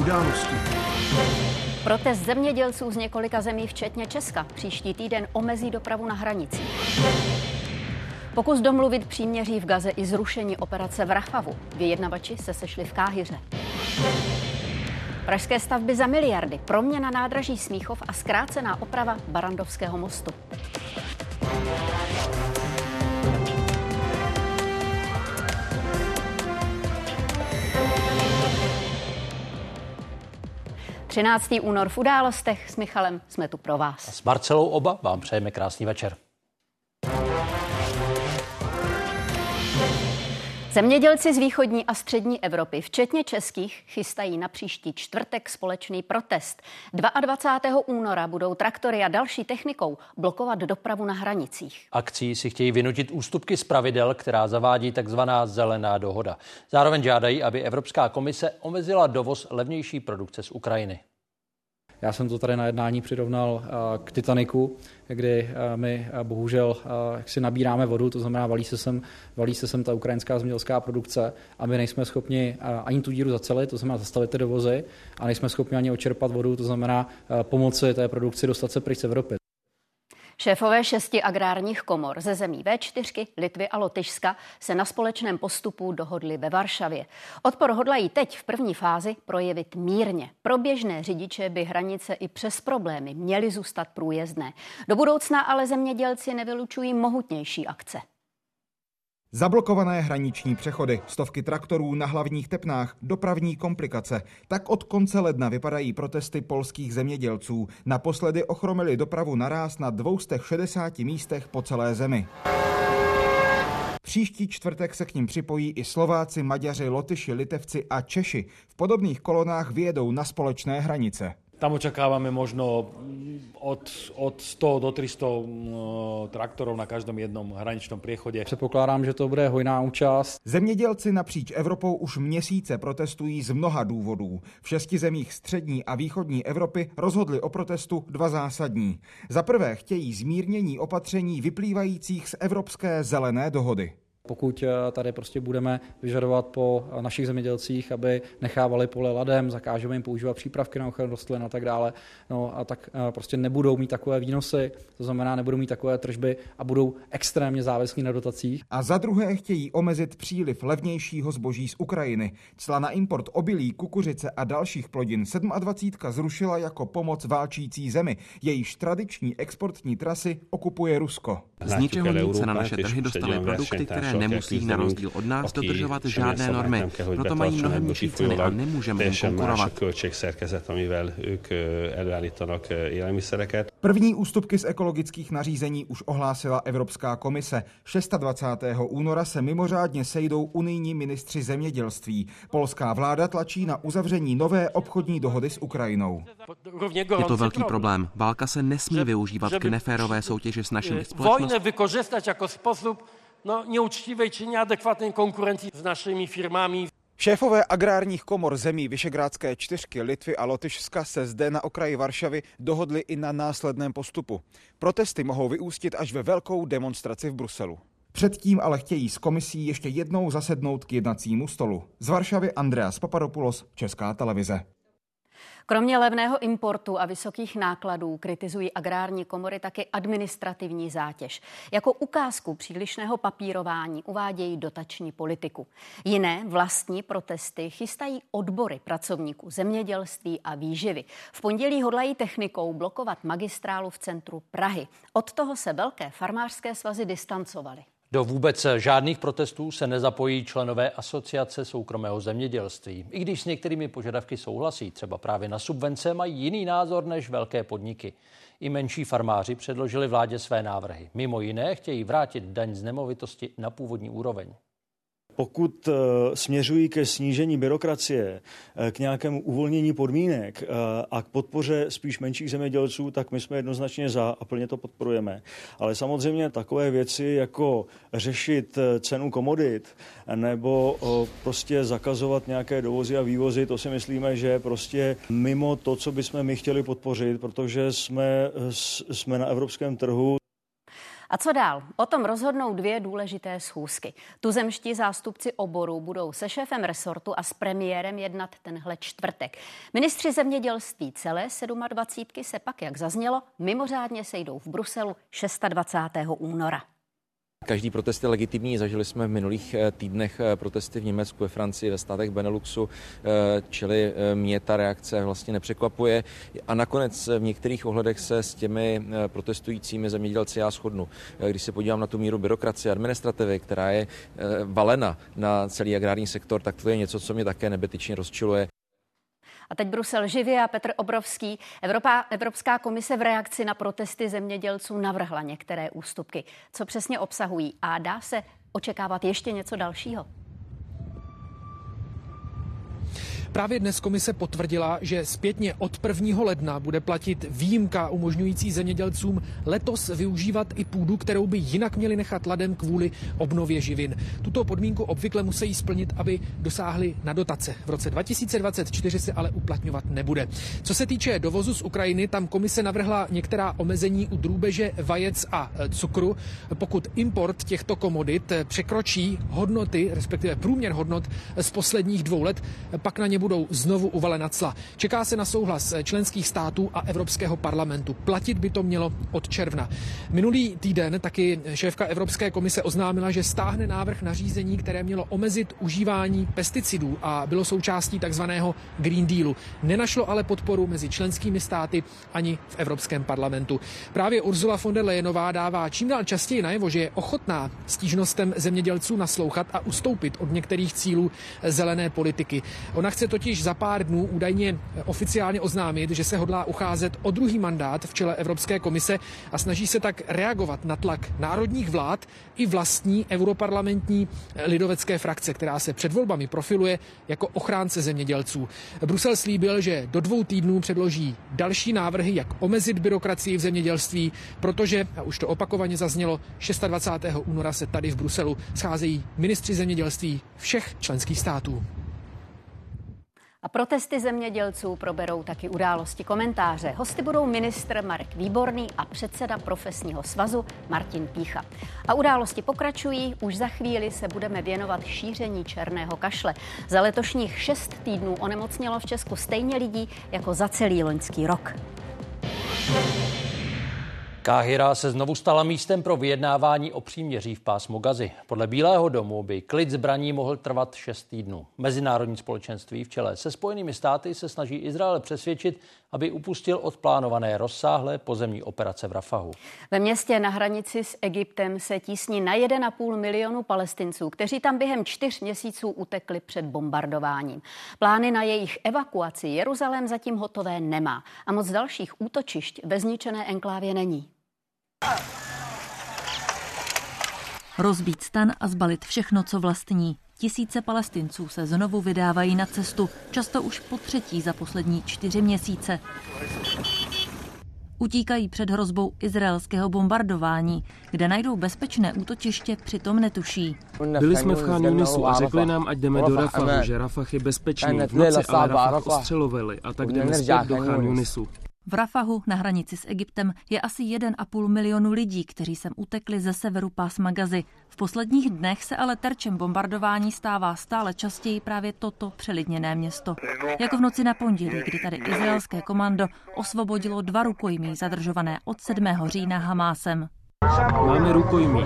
události. Protest zemědělců z několika zemí, včetně Česka, příští týden omezí dopravu na hranici. Pokus domluvit příměří v Gaze i zrušení operace v Rafavu. Vyjednavači se sešli v Káhyře. Pražské stavby za miliardy, proměna nádraží Smíchov a zkrácená oprava Barandovského mostu. Třináctý únor v událostech s Michalem jsme tu pro vás. A s Marcelou oba vám přejeme krásný večer. Zemědělci z východní a střední Evropy, včetně českých, chystají na příští čtvrtek společný protest. 22. února budou traktory a další technikou blokovat dopravu na hranicích. Akcí si chtějí vynutit ústupky z pravidel, která zavádí takzvaná zelená dohoda. Zároveň žádají, aby Evropská komise omezila dovoz levnější produkce z Ukrajiny. Já jsem to tady na jednání přirovnal k Titaniku, kdy my bohužel si nabíráme vodu, to znamená valí se sem, valí se sem ta ukrajinská zemědělská produkce a my nejsme schopni ani tu díru zacelit, to znamená zastavit ty dovozy a nejsme schopni ani očerpat vodu, to znamená pomoci té produkci dostat se pryč z Evropy. Šéfové šesti agrárních komor ze zemí V4, Litvy a Lotyšska se na společném postupu dohodli ve Varšavě. Odpor hodlají teď v první fázi projevit mírně. Pro běžné řidiče by hranice i přes problémy měly zůstat průjezdné. Do budoucna ale zemědělci nevylučují mohutnější akce. Zablokované hraniční přechody, stovky traktorů na hlavních tepnách, dopravní komplikace. Tak od konce ledna vypadají protesty polských zemědělců. Naposledy ochromili dopravu naráz na 260 místech po celé zemi. Příští čtvrtek se k ním připojí i Slováci, Maďaři, Lotyši, Litevci a Češi. V podobných kolonách vyjedou na společné hranice. Tam očakávame možno od, od 100 do 300 uh, traktorov na každom jednom hraničnom priechodě. Předpokládám, že to bude hojná účast. Zemědělci napříč Evropou už měsíce protestují z mnoha důvodů. V šesti zemích střední a východní Evropy rozhodli o protestu dva zásadní. Za prvé chtějí zmírnění opatření vyplývajících z Evropské zelené dohody. Pokud eh, tady prostě budeme vyžadovat po našich zemědělcích, aby nechávali pole ladem, zakážeme jim používat přípravky na ochranu rostlin a tak dále, no a tak eh, prostě nebudou mít takové výnosy, to znamená nebudou mít takové tržby a budou extrémně závislí na dotacích. A za druhé chtějí omezit příliv levnějšího zboží z Ukrajiny. Cla na import obilí, kukuřice a dalších plodin 27 zrušila jako pomoc válčící zemi. Jejíž tradiční exportní trasy okupuje Rusko. Z ničeho nic se na naše trhy dostaly produkty, které nemusí na rozdíl od nás dodržovat žádné normy. Proto mají mnohem nižší ceny a nemůžeme jim konkurovat. První ústupky z ekologických nařízení už ohlásila Evropská komise. 26. února se mimořádně sejdou unijní ministři zemědělství. Polská vláda tlačí na uzavření nové obchodní dohody s Ukrajinou. Je to velký problém. Válka se nesmí využívat k neférové soutěži s našimi společnostmi. No, nieuczciwej czy nieadekwatnej konkurencji z naszymi firmami. Šéfové agrárních komor zemí Vyšegrádské čtyřky Litvy a Lotyšska se zde na okraji Varšavy dohodli i na následném postupu. Protesty mohou vyústit až ve velkou demonstraci v Bruselu. Předtím ale chtějí s komisí ještě jednou zasednout k jednacímu stolu. Z Varšavy Andreas Papadopoulos, Česká televize. Kromě levného importu a vysokých nákladů kritizují agrární komory také administrativní zátěž. Jako ukázku přílišného papírování uvádějí dotační politiku. Jiné vlastní protesty chystají odbory pracovníků zemědělství a výživy. V pondělí hodlají technikou blokovat magistrálu v centru Prahy. Od toho se velké farmářské svazy distancovaly. Do vůbec žádných protestů se nezapojí členové asociace soukromého zemědělství. I když s některými požadavky souhlasí, třeba právě na subvence, mají jiný názor než velké podniky. I menší farmáři předložili vládě své návrhy. Mimo jiné chtějí vrátit daň z nemovitosti na původní úroveň. Pokud eh, směřují ke snížení byrokracie, eh, k nějakému uvolnění podmínek eh, a k podpoře spíš menších zemědělců, tak my jsme jednoznačně za a plně to podporujeme. Ale samozřejmě takové věci jako řešit cenu komodit nebo prostě zakazovat nějaké dovozy a vývozy, to si myslíme, že je prostě mimo to, co bychom my chtěli podpořit, protože jsme, jsme na evropském trhu A co dál? O tom rozhodnou dvě důležité schůzky. Tuzemští zástupci oboru budou se šéfem resortu a s premiérem jednat tenhle čtvrtek. Ministři zemědělství celé 27. se pak, jak zaznělo, mimořádně sejdou v Bruselu 26. února. Každý protest je legitimní. Zažili jsme v minulých eh, týdnech eh, protesty v Německu, ve Francii, ve státech Beneluxu, eh, čili mě ta reakce vlastně nepřekvapuje. A nakonec v některých ohledech se s těmi protestujícími zemědělci já shodnu. Když se podívám na tu míru byrokracie, administrativy, která je valena na celý agrární sektor, tak to je něco, co mě také nebetyčně rozčiluje. A teď Brusel živě a Petr Obrovský. Evropa, Evropská komise v reakci na protesty zemědělců navrhla některé ústupky. Co přesně obsahují a dá se očekávat ještě něco dalšího? Právě dnes komise potvrdila, že zpětně od 1. ledna bude platit výjimka umožňující zemědělcům letos využívat i půdu, kterou by jinak měli nechat ladem kvůli obnově živin. Tuto podmínku obvykle musí splnit, aby dosáhli na dotace. V roce 2024 se ale uplatňovat nebude. Co se týče dovozu z Ukrajiny, tam komise navrhla některá omezení u drůbeže, vajec a e, cukru. Pokud import těchto komodit e, překročí hodnoty, respektive průměr hodnot z posledních dvou let, pak na ně budou znovu uvalena cla. Čeká se na souhlas členských států a Evropského parlamentu. Platit by to mělo od června. Minulý týden taky šéfka Evropské komise oznámila, že stáhne návrh nařízení, které mělo omezit užívání pesticidů a bylo součástí takzvaného Green Dealu. Nenašlo ale podporu mezi členskými státy ani v Evropském parlamentu. Právě Ursula von der Leyenová dává čím dál častěji najevo, že je ochotná stížnostem zemědělců naslouchat a ustoupit od některých cílů zelené politiky. Ona chce totiž za pár dnů údajně oficiálně oznámit, že se hodlá ucházet o druhý mandát v čele Evropské komise a snaží se tak reagovat na tlak národních vlád i vlastní europarlamentní lidovecké frakce, která se před volbami profiluje jako ochránce zemědělců. Brusel slíbil, že do dvou týdnů předloží další návrhy, jak omezit byrokracii v zemědělství, protože, a už to opakovaně zaznělo, 26. února se tady v Bruselu scházejí ministři zemědělství všech členských států. A protesty zemědělců proberou taky události komentáře. Hosty budou ministr Marek Výborný a předseda profesního svazu Martin Pícha. A události pokračují. Už za chvíli se budeme věnovat šíření černého kašle. Za letošních šest týdnů onemocnělo v Česku stejně lidí jako za celý loňský rok. Káhira se znovu stala místem pro vyjednávání o příměří v pásmu Gazy. Podle Bílého domu by klid zbraní mohl trvat 6 týdnů. Mezinárodní společenství v čele se Spojenými státy se snaží Izrael přesvědčit, aby upustil od plánované rozsáhlé pozemní operace v Rafahu. Ve městě na hranici s Egyptem se tísní na 1,5 milionu palestinců, kteří tam během čtyř měsíců utekli před bombardováním. Plány na jejich evakuaci Jeruzalém zatím hotové nemá a moc dalších útočišť ve zničené enklávě není. Rozbít stan a zbalit všechno, co vlastní. Tisíce palestinců se znovu vydávají na cestu, často už po třetí za poslední čtyři měsíce. Utíkají před hrozbou izraelského bombardování, kde najdou bezpečné útočiště, přitom netuší. Byli jsme v Chan Yunisu a řekli nám, ať jdeme do Rafahu, že Rafah je bezpečný. V noci ale Rafah ostřelovali a tak jdeme zpět do Chan Yunisu. V Rafahu na hranici s Egyptem je asi 1,5 milionu lidí, kteří sem utekli ze severu pásma Gazy. V posledních dnech se ale terčem bombardování stává stále častěji právě toto přelidněné město. Jako v noci na pondělí, kdy tady izraelské komando osvobodilo dva rukojmí zadržované od 7. října Hamásem. Máme rukojmí.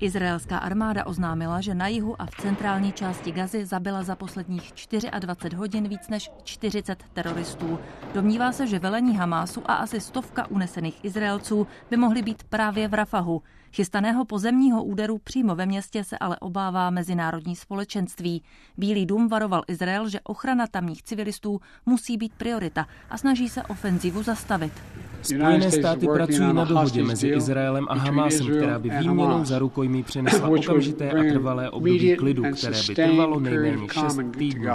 Izraelská armáda oznámila, že na jihu a v centrální části Gazy zabila za posledních 24 hodin víc než 40 teroristů. Domnívá se, že velení Hamásu a asi stovka unesených Izraelců by mohly být právě v Rafahu. Chystaného pozemního úderu přímo ve městě se ale obává mezinárodní společenství. Bílý dům varoval Izrael, že ochrana tamních civilistů musí být priorita a snaží se ofenzivu zastavit. Spojené státy pracují na dohodě mezi Izraelem a Hamásem, která by výměnou za rukojmí přinesla okamžité a trvalé období klidu, které by trvalo nejméně 6 týdnů.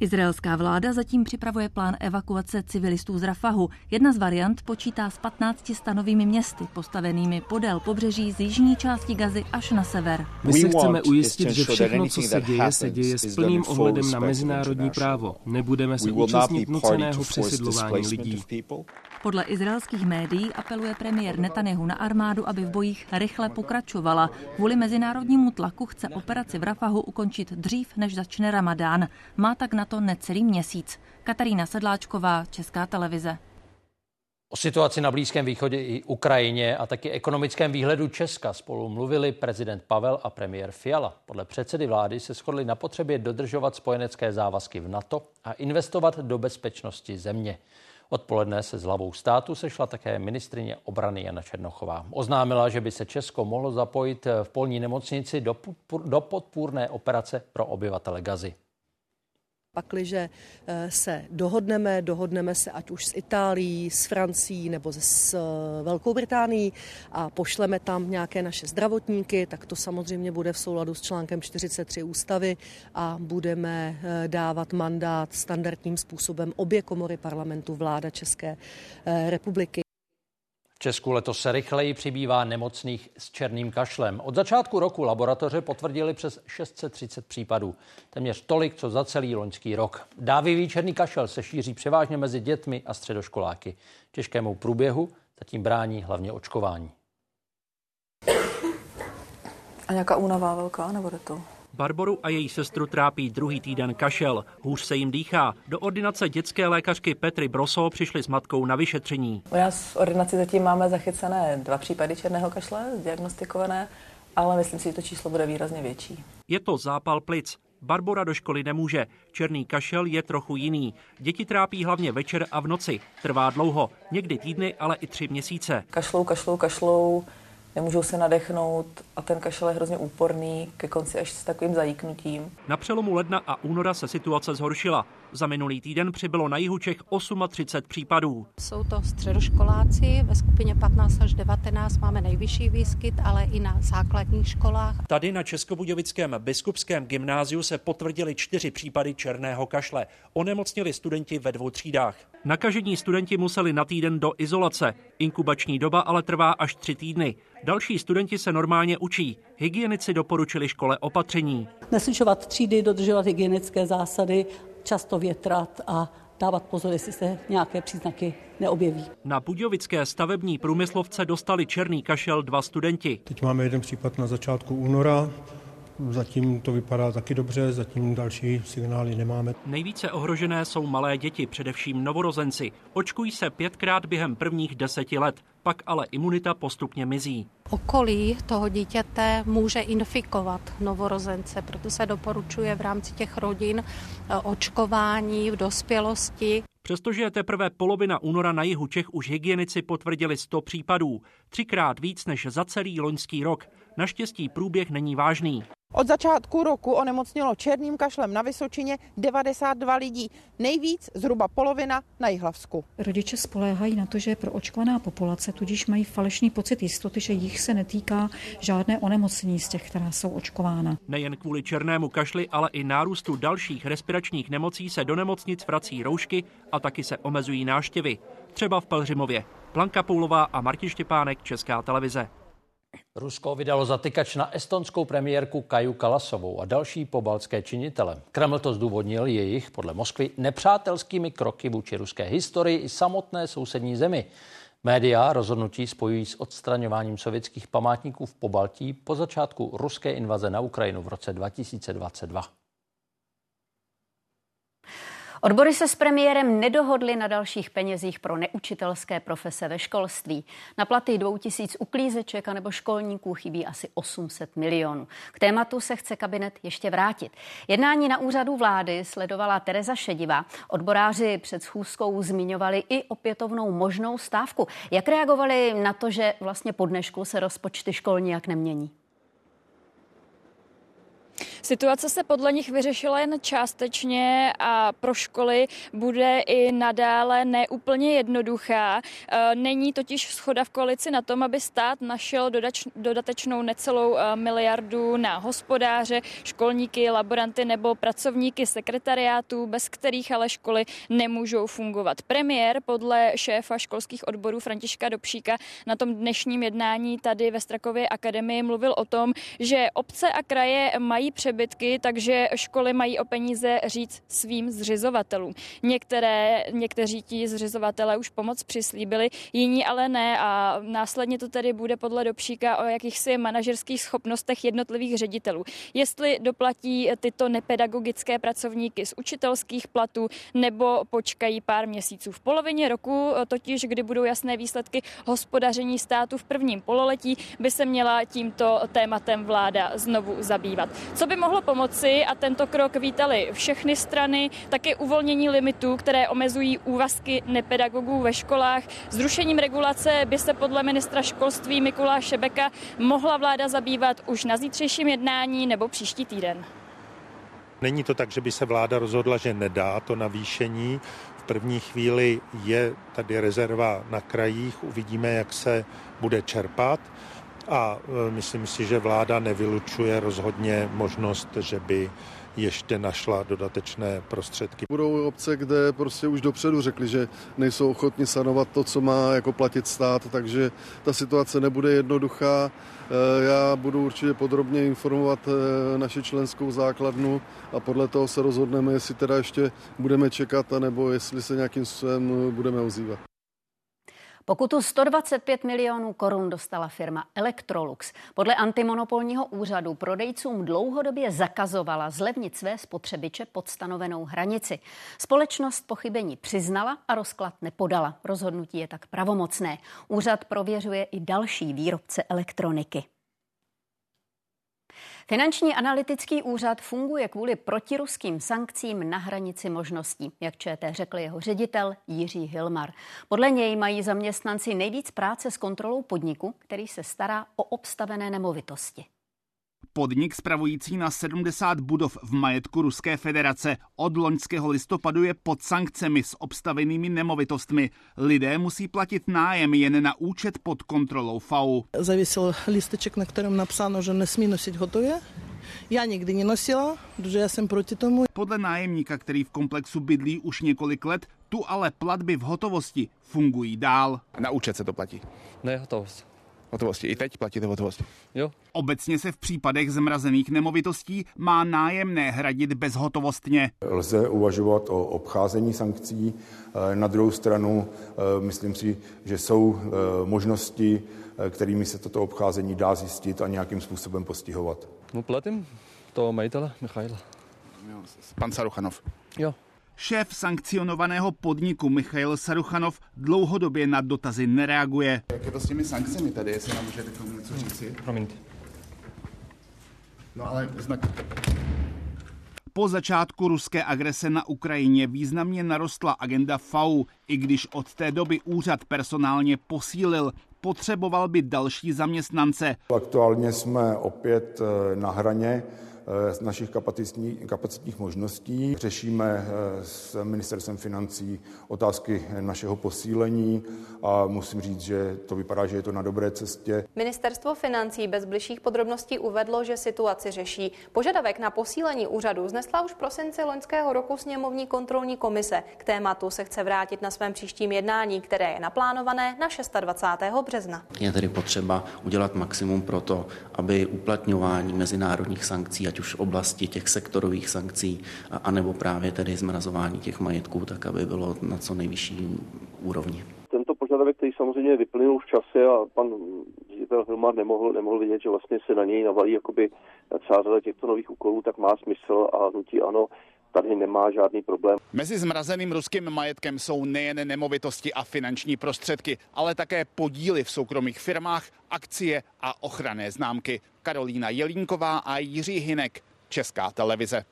Izraelská vláda zatím připravuje plán evakuace civilistů z Rafahu. Jedna z variant počítá s 15 stanovými městy, postavenými podél pobřeží z jižní části Gazy až na sever. My se chceme ujistit, že všechno, co se děje, se děje s plným ohledem na mezinárodní právo. Nebudeme se účastnit nuceného přesidlování lidí. Podle izraelských médií apeluje premiér Netanyahu na armádu, aby v bojích rychle pokračovala. Kvůli mezinárodnímu tlaku chce operaci v Rafahu ukončit dřív, než začne ramadán. Má tak na to necelý měsíc. Katarína Sedláčková, Česká televize. O situaci na Blízkém východě i Ukrajině a taky ekonomickém výhledu Česka spolu mluvili prezident Pavel a premiér Fiala. Podle předsedy vlády se shodli na potřebě dodržovat spojenecké závazky v NATO a investovat do bezpečnosti země. Odpoledne se s hlavou státu sešla také ministrině obrany Jana Černochová. Oznámila, že by se Česko mohlo zapojit v polní nemocnici do podpůrné operace pro obyvatele Gazy. Pakliže eh, se dohodneme, dohodneme se ať už s Itálií, s Francií nebo s eh, Velkou Británií a pošleme tam nějaké naše zdravotníky, tak to samozřejmě bude v souladu s článkem 43 ústavy a budeme eh, dávat mandát standardním způsobem obě komory parlamentu, vláda České republiky. V Česku letos se rychleji přibývá nemocných s černým kašlem. Od začátku roku laboratoře potvrdili přes 630 případů. Téměř tolik, co za celý loňský rok. Dávivý černý kašel se šíří převážně mezi dětmi a středoškoláky. Těžkému průběhu zatím brání hlavně očkování. A nějaká únava velká, nebo to? Barboru a její sestru trápí druhý týden kašel. Hůř se jim dýchá. Do ordinace dětské lékařky Petry Broso přišli s matkou na vyšetření. U nás v ordinaci zatím máme zachycené dva případy černého kašle, diagnostikované, ale myslím si, že to číslo bude výrazně větší. Je to zápal plic. Barbora do školy nemůže. Černý kašel je trochu jiný. Děti trápí hlavně večer a v noci. Trvá dlouho, někdy týdny, ale i tři měsíce. Kašlou, kašlou, kašlou nemůžou se nadechnout a ten kašel je hrozně úporný, ke konci až s takovým zajíknutím. Na přelomu ledna a února se situace zhoršila. Za minulý týden přibylo na jihu Čech 38 případů. Jsou to středoškoláci, ve skupině 15 až 19 máme nejvyšší výskyt, ale i na základních školách. Tady na Českobudějovickém biskupském gymnáziu se potvrdili čtyři případy černého kašle. Onemocnili studenti ve dvou třídách. Nakažení studenti museli na týden do izolace. Inkubační doba ale trvá až tři týdny. Další studenti se normálně učí. Hygienici doporučili škole opatření. Neslyšovat třídy, dodržovat hygienické zásady často větrat a dávat pozor, jestli se nějaké příznaky neobjeví. Na budějovické stavební průmyslovce dostali černý kašel dva studenti. Teď máme jeden případ na začátku února, Zatím to vypadá taky dobře, zatím další signály nemáme. Nejvíce ohrožené jsou malé děti, především novorozenci. Očkují se pětkrát během prvních deseti let, pak ale imunita postupně mizí. Okolí toho dítěte může infikovat novorozence, proto se doporučuje v rámci těch rodin eh, očkování v dospělosti. Přestože je teprve polovina února na jihu Čech už hygienici potvrdili 100 případů, třikrát víc než za celý loňský rok. Naštěstí průběh není vážný. Od začátku roku onemocnilo černým kašlem na Vysočině 92 lidí, nejvíc zhruba polovina na Jihlavsku. Rodiče spoléhají na to, že je pro očkovaná populace, tudíž mají falešný pocit jistoty, že jich se netýká žádné onemocnění z těch, která jsou očkována. Nejen kvůli černému kašli, ale i nárůstu dalších respiračních nemocí se do nemocnic vrací roušky a taky se omezují náštěvy. Třeba v Pelřimově. Blanka Poulová a Martin Štěpánek, Česká televize. Rusko vydalo zatykač na estonskou premiérku Kaju Kalasovou a další pobaltské činitele. Kreml to zdůvodnil jejich, podle Moskvy, nepřátelskými kroky vůči ruské historii i samotné sousední zemi. Média rozhodnutí spojují s odstraňováním sovětských památníků v Pobaltí po začátku ruské invaze na Ukrajinu v roce 2022. Odbory se s premiérem nedohodly na dalších penězích pro neučitelské profese ve školství. Na platy dvou tisíc uklízeček a nebo školníků chybí asi 800 milionů. K tématu se chce kabinet ještě vrátit. Jednání na úřadu vlády sledovala Tereza Šediva. Odboráři před schůzkou zmiňovali i opětovnou možnou stávku. Jak reagovali na to, že vlastně po dnešku se rozpočty škol nijak nemění? Situace se podle nich vyřešila jen částečně a pro školy bude i nadále neúplně jednoduchá. E, není totiž schoda v koalici na tom, aby stát našel dodač, dodatečnou necelou e, miliardu na hospodáře, školníky, laboranty nebo pracovníky sekretariátů, bez kterých ale školy nemůžou fungovat. Premiér podle šéfa školských odborů Františka Dobšíka na tom dnešním jednání tady ve Strakově akademii mluvil o tom, že obce a kraje mají přebytky, takže školy mají o peníze říct svým zřizovatelům. Některé, někteří ti zřizovatelé už pomoc přislíbili, jiní ale ne a následně to tedy bude podle Dobšíka o jakýchsi manažerských schopnostech jednotlivých ředitelů. Jestli doplatí tyto nepedagogické pracovníky z učitelských platů nebo počkají pár měsíců. V polovině roku totiž, kdy budou jasné výsledky hospodaření státu v prvním pololetí, by se měla tímto tématem vláda znovu zabývat. Co by mohlo pomoci, a tento krok vítali všechny strany, také uvolnění limitů, které omezují úvazky nepedagogů ve školách. Zrušením regulace by se podle ministra školství Mikuláše Beka mohla vláda zabývat už na zítřejším jednání nebo příští týden. Není to tak, že by se vláda rozhodla, že nedá to navýšení. V první chvíli je tady rezerva na krajích, uvidíme, jak se bude čerpat a e, myslím si, že vláda nevylučuje rozhodně možnost, že by ještě našla dodatečné prostředky. Budou obce, kde prostě už dopředu řekli, že nejsou ochotni sanovat to, co má jako platit stát, takže ta situace nebude jednoduchá. E, já budu určitě podrobně informovat e, naši členskou základnu a podle toho se rozhodneme, jestli teda ještě budeme čekat, nebo jestli se nějakým způsobem budeme ozývat. Pokutu 125 milionů korun dostala firma Electrolux. Podle antimonopolního úřadu prodejcům dlouhodobě zakazovala zlevnit své spotřebiče pod stanovenou hranici. Společnost pochybení přiznala a rozklad nepodala. Rozhodnutí je tak pravomocné. Úřad prověřuje i další výrobce elektroniky. Finanční analytický úřad funguje kvůli protiruským sankcím na hranici možností, jak ČT řekl jeho ředitel Jiří Hilmar. Podle něj mají zaměstnanci nejvíc práce s kontrolou podniku, který se stará o obstavené nemovitosti. Podnik spravující na 70 budov v majetku Ruské federace od loňského listopadu je pod sankcemi s obstavenými nemovitostmi. Lidé musí platit nájem jen na účet pod kontrolou FAU. Zavěsil listeček, na kterém napsáno, že nesmí nosit hotové. Já nikdy nenosila, protože já jsem proti tomu. Podle nájemníka, který v komplexu bydlí už několik let, tu ale platby v hotovosti fungují dál. Na účet se to platí? Ne, hotovost hotovosti. I teď platíte hotovost. Jo. Obecně se v případech zmrazených nemovitostí má nájemné hradit bezhotovostně. Lze uvažovat o obcházení sankcí. Eh, na druhou stranu eh, myslím si, že jsou eh, možnosti, kterými se toto obcházení dá zjistit a nějakým způsobem postihovat. No platím to majitele Michaila. Pan Saruchanov. Jo. Šéf sankcionovaného podniku Michail Saruchanov dlouhodobě na dotazy nereaguje. Jak je to s těmi sankcemi tady, jestli nám můžete k tomu něco říci? Promiňte. No ale znak... Po začátku ruské agrese na Ukrajině významně narostla agenda FAU, i když od té doby úřad personálně posílil, potřeboval by další zaměstnance. Aktuálně jsme opět eh, na hraně z našich kapacitních možností. Řešíme eh, s ministerstvem financí otázky našeho posílení a musím říct, že to vypadá, že je to na dobré cestě. Ministerstvo financí bez bližších podrobností uvedlo, že situaci řeší. Požadavek na posílení úřadu znesla už v prosinci loňského roku sněmovní kontrolní komise. K tématu se chce vrátit na svém příštím jednání, které je naplánované na 26. března. Je tedy potřeba udělat maximum pro to, aby uplatňování mezinárodních sankcí, ať už v oblasti těch sektorových sankcí, anebo právě tedy zmrazování těch majetků, tak aby bylo na co nejvyšší úrovni. Tento požadavek, který samozřejmě vyplnul v čase a pan ředitel Hilmar nemohl, nemohl vidět, že vlastně se na něj navalí jakoby celá řada těchto nových úkolů, tak má smysl a nutí ano tady nemá žádný problém. Mezi zmrazeným ruským majetkem jsou nejen nemovitosti a finanční prostředky, ale také podíly v soukromých firmách, akcie a ochranné známky. Karolína Jelínková a Jiří Hinek, Česká televize.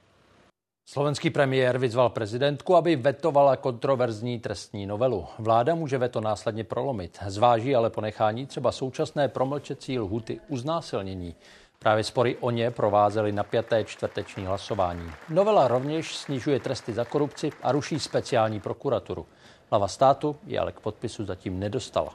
Slovenský premiér vyzval prezidentku, aby vetovala kontroverzní trestní novelu. Vláda může veto následně prolomit. Zváží ale ponechání třeba současné promlčecí lhuty uznásilnění. Právě spory o ně provázely napjaté čtvrteční hlasování. Novela rovněž snižuje tresty za korupci a ruší speciální prokuraturu. Hlava státu je ale k podpisu zatím nedostala.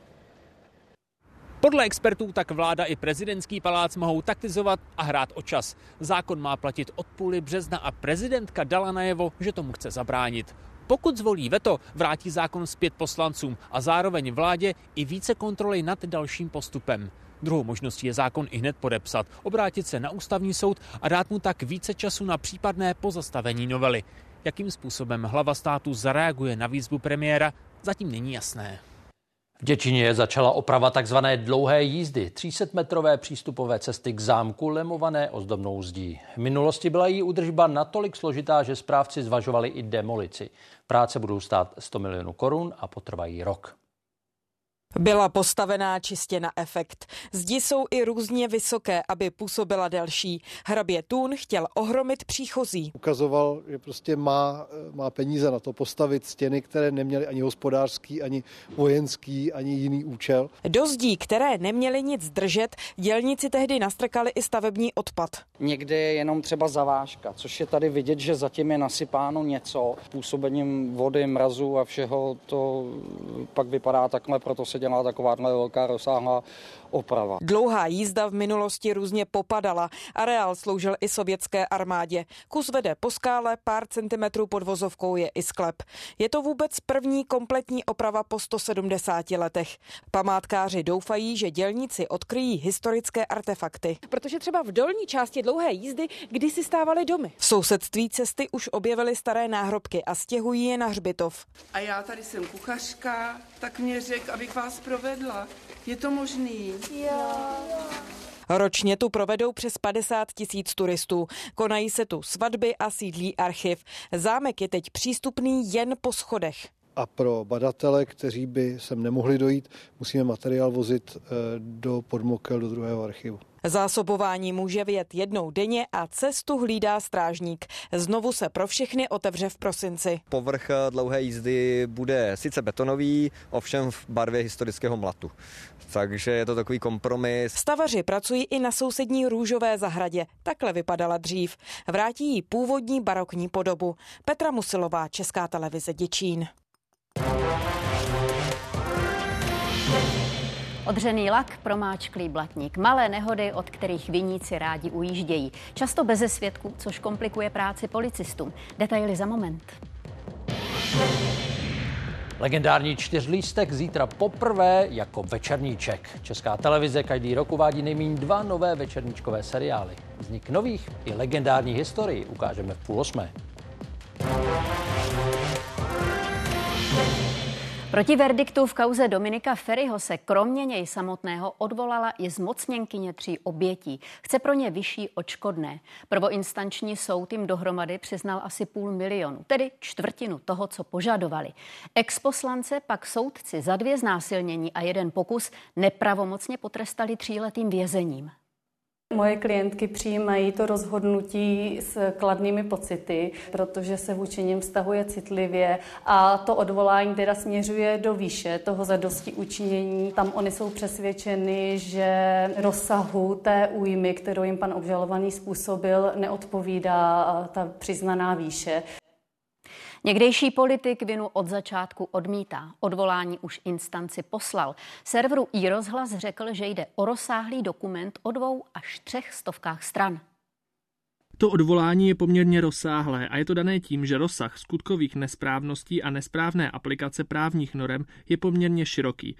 Podle expertů tak vláda i prezidentský palác mohou taktizovat a hrát o čas. Zákon má platit od půly března a prezidentka dala najevo, že tomu chce zabránit. Pokud zvolí veto, vrátí zákon zpět poslancům a zároveň vládě i více kontroly nad dalším postupem. Druhou možností je zákon i hned podepsat, obrátit se na ústavní soud a dát mu tak více času na případné pozastavení novely. Jakým způsobem hlava státu zareaguje na výzvu premiéra, zatím není jasné. V Děčině začala oprava tzv. dlouhé jízdy, 300-metrové přístupové cesty k zámku lemované ozdobnou zdí. V minulosti byla její údržba natolik složitá, že správci zvažovali i demolici. Práce budou stát 100 milionů korun a potrvají rok. Byla postavená čistě na efekt. Zdi jsou i různě vysoké, aby působila delší. Hrabě Tún chtěl ohromit příchozí. Ukazoval, že prostě má, má peníze na to postavit stěny, které neměly ani hospodářský, ani vojenský, ani jiný účel. Do zdí, které neměly nic držet, dělníci tehdy nastrkali i stavební odpad. Někdy je jenom třeba zavážka, což je tady vidět, že zatím je nasypáno něco. Působením vody, mrazu a všeho to pak vypadá takhle, proto se dělá takováhle velká rozsáhlá oprava. Dlouhá jízda v minulosti různě popadala. Areál sloužil i sovětské armádě. Kus vede po skále, pár centimetrů pod vozovkou je i sklep. Je to vůbec první kompletní oprava po 170 letech. Památkáři doufají, že dělníci odkryjí historické artefakty. Protože třeba v dolní části dlouhé jízdy kdysi stávaly domy. V sousedství cesty už objevily staré náhrobky a stěhují je na hřbitov. A já tady jsem kuchařka, tak mě řek, abych vás provedla. Je to možný? Jo. Ročně tu provedou přes 50 tisíc turistů. Konají se tu svatby a sídlí archiv. Zámek je teď přístupný jen po schodech. A pro badatele, kteří by sem nemohli dojít, musíme materiál vozit eh, do podmokel do druhého archivu. Zásobování může vyjet jednou denně a cestu hlídá strážník. Znovu se pro všechny otevře v prosinci. Povrch dlouhé jízdy bude sice betonový, ovšem v barvě historického mlatu. Takže je to takový kompromis. Stavaři pracují i na sousední růžové zahradě. Takhle vypadala dřív. Vrátí jí původní barokní podobu. Petra Musilová, Česká televize Děčín. Odřený lak, promáčklý blatník, malé nehody, od kterých viníci rádi ujíždějí. Často beze svědků, což komplikuje práci policistům. Detaily za moment. Legendární čtyřlístek zítra poprvé jako večerníček. Česká televize každý rok uvádí nejméně dva nové večerníčkové seriály. Vznik nových i legendární historii ukážeme v půl osmé. Proti verdiktu v kauze Dominika Ferryho se kromě něj samotného odvolala i zmocněnkyně tří obětí. Chce pro ně vyšší očkodné. Prvoinstanční soud jim dohromady přiznal asi půl milionu, tedy čtvrtinu toho, co požadovali. Exposlance pak soudci za dvě znásilnění a jeden pokus nepravomocně potrestali tříletým vězením. Moje klientky přijímají to rozhodnutí s kladnými pocity, protože se vůči nim vztahuje citlivě a to odvolání teda směřuje do výše toho zadosti učinění. Tam oni jsou přesvědčeny, že rozsahu té újmy, kterou jim pan obžalovaný způsobil, neodpovídá ta přiznaná výše. Někdejší politik vinu od začátku odmítá. Odvolání už instanci poslal. Serveru iRozhlas řekl, že jde o rozsáhlý dokument o dvou až třech stovkách stran. To odvolání je poměrně rozsáhlé a je to dané tím, že rozsah skutkových nesprávností a nesprávné aplikace právních norem je poměrně široký.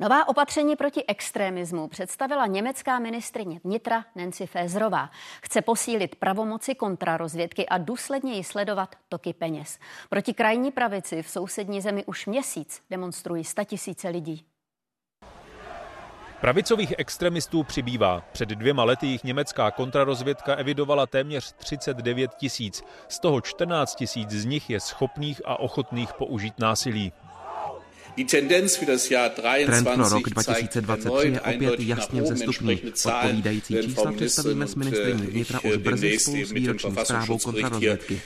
Nová opatření proti extremismu představila německá ministrině vnitra Nancy Fézrová. Chce posílit pravomoci kontrarozvědky a důsledněji sledovat toky peněz. Proti krajní pravici v sousední zemi už měsíc demonstrují statisíce lidí. Pravicových extremistů přibývá. Před dvěma lety jich německá kontrarozvědka evidovala téměř 39 tisíc. Z toho 14 tisíc z nich je schopných a ochotných použít násilí. Trend pro rok 2023 je opět jasně vzestupný. Odpovídající čísla představíme s ministrní vnitra už brzy spolu s výroční zprávou kontrarozvědky.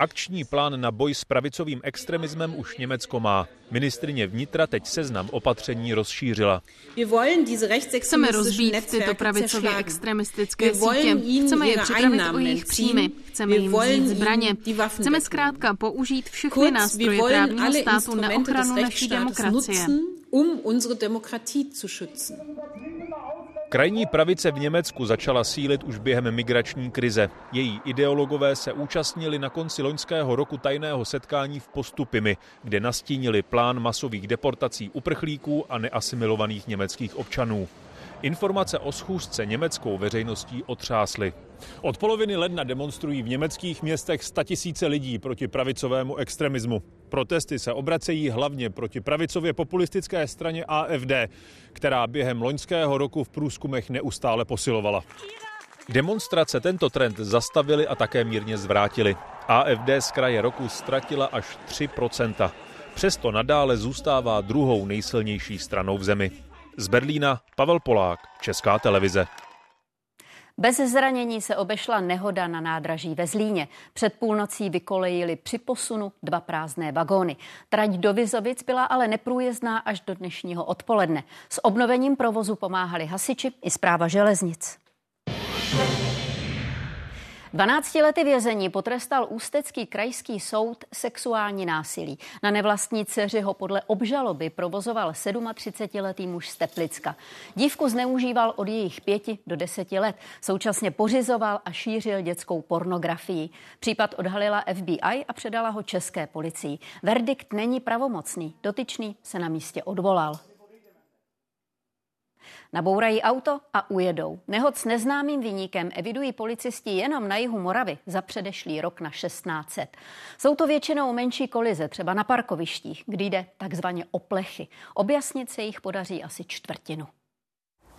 Akční plán na boj s pravicovým extremismem už Německo má. Ministrině vnitra teď seznam opatření rozšířila. Chceme rozbít tyto pravicově extremistické sítě. Chceme je připravit o jejich příjmy. Chceme jim vzít zbraně. Chceme zkrátka použít všechny nástroje právního státu na ochranu naší demokracie. Um unsere Demokratie zu schützen. Krajní pravice v Německu začala sílit už během migrační krize. Její ideologové se účastnili na konci loňského roku tajného setkání v Postupimi, kde nastínili plán masových deportací uprchlíků a neasimilovaných německých občanů. Informace o schůzce německou veřejností otřásly. Od poloviny ledna demonstrují v německých městech statisíce lidí proti pravicovému extremismu. Protesty se obracejí hlavně proti pravicově populistické straně AFD, která během loňského roku v průzkumech neustále posilovala. Demonstrace tento trend zastavili a také mírně zvrátili. AFD z kraje roku ztratila až 3% Přesto nadále zůstává druhou nejsilnější stranou v zemi. Z Berlína Pavel Polák, Česká televize. Bez zranění se obešla nehoda na nádraží ve Zlíně. Před půlnocí vykolejili při posunu dva prázdné vagóny. Trať do Vizovic byla ale neprůjezdná až do dnešního odpoledne. S obnovením provozu pomáhali hasiči i zpráva železnic. 12 lety vězení potrestal Ústecký krajský soud sexuální násilí. Na nevlastní dceři ho podle obžaloby provozoval 37-letý muž z Teplicka. Dívku zneužíval od jejich pěti do deseti let. Současně pořizoval a šířil dětskou pornografii. Případ odhalila FBI a předala ho české policii. Verdikt není pravomocný. Dotyčný se na místě odvolal. Nabourají auto a ujedou. Nehod s neznámým vyníkem evidují policisti jenom na jihu Moravy za předešlý rok na 1600. Jsou to většinou menší kolize, třeba na parkovištích, kdy jde takzvaně o plechy. Objasnit se jich podaří asi čtvrtinu.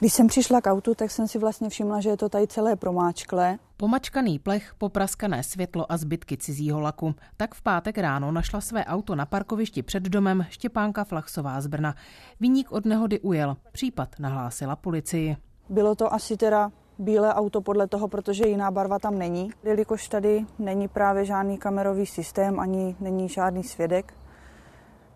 Když jsem přišla k autu, tak jsem si vlastně všimla, že je to tady celé promáčklé. Pomačkaný plech, popraskané světlo a zbytky cizího laku. Tak v pátek ráno našla své auto na parkovišti před domem Štěpánka Flachsová z Brna. Výnik od nehody ujel. Případ nahlásila policii. Bylo to asi teda bílé auto podle toho, protože jiná barva tam není. Jelikož tady není právě žádný kamerový systém, ani není žádný svědek,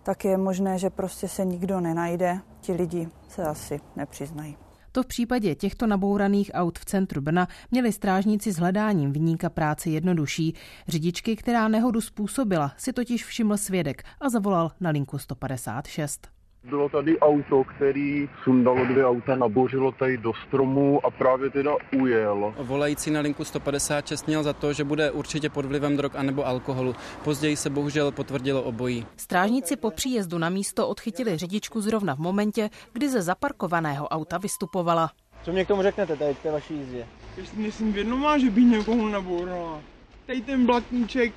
tak je možné, že prostě se nikdo nenajde. Ti lidi se asi nepřiznají. To v případě těchto nabouraných aut v centru Brna měli strážníci s hledáním vyníka práce jednodušší. Řidičky, která nehodu způsobila, si totiž všiml svědek a zavolal na linku 156. Bylo tady auto, který sundalo dvě auta, nabořilo tady do stromu a právě teda ujel. Volající na linku 156 měl za to, že bude určitě pod vlivem drog anebo alkoholu. Později se bohužel potvrdilo obojí. Strážníci po příjezdu na místo odchytili řidičku zrovna v momentě, kdy ze zaparkovaného auta vystupovala. Co mě k tomu řeknete tady k té vaší jízdě? Myslím vědomá, že by někoho nabourala. Tady ten blatníček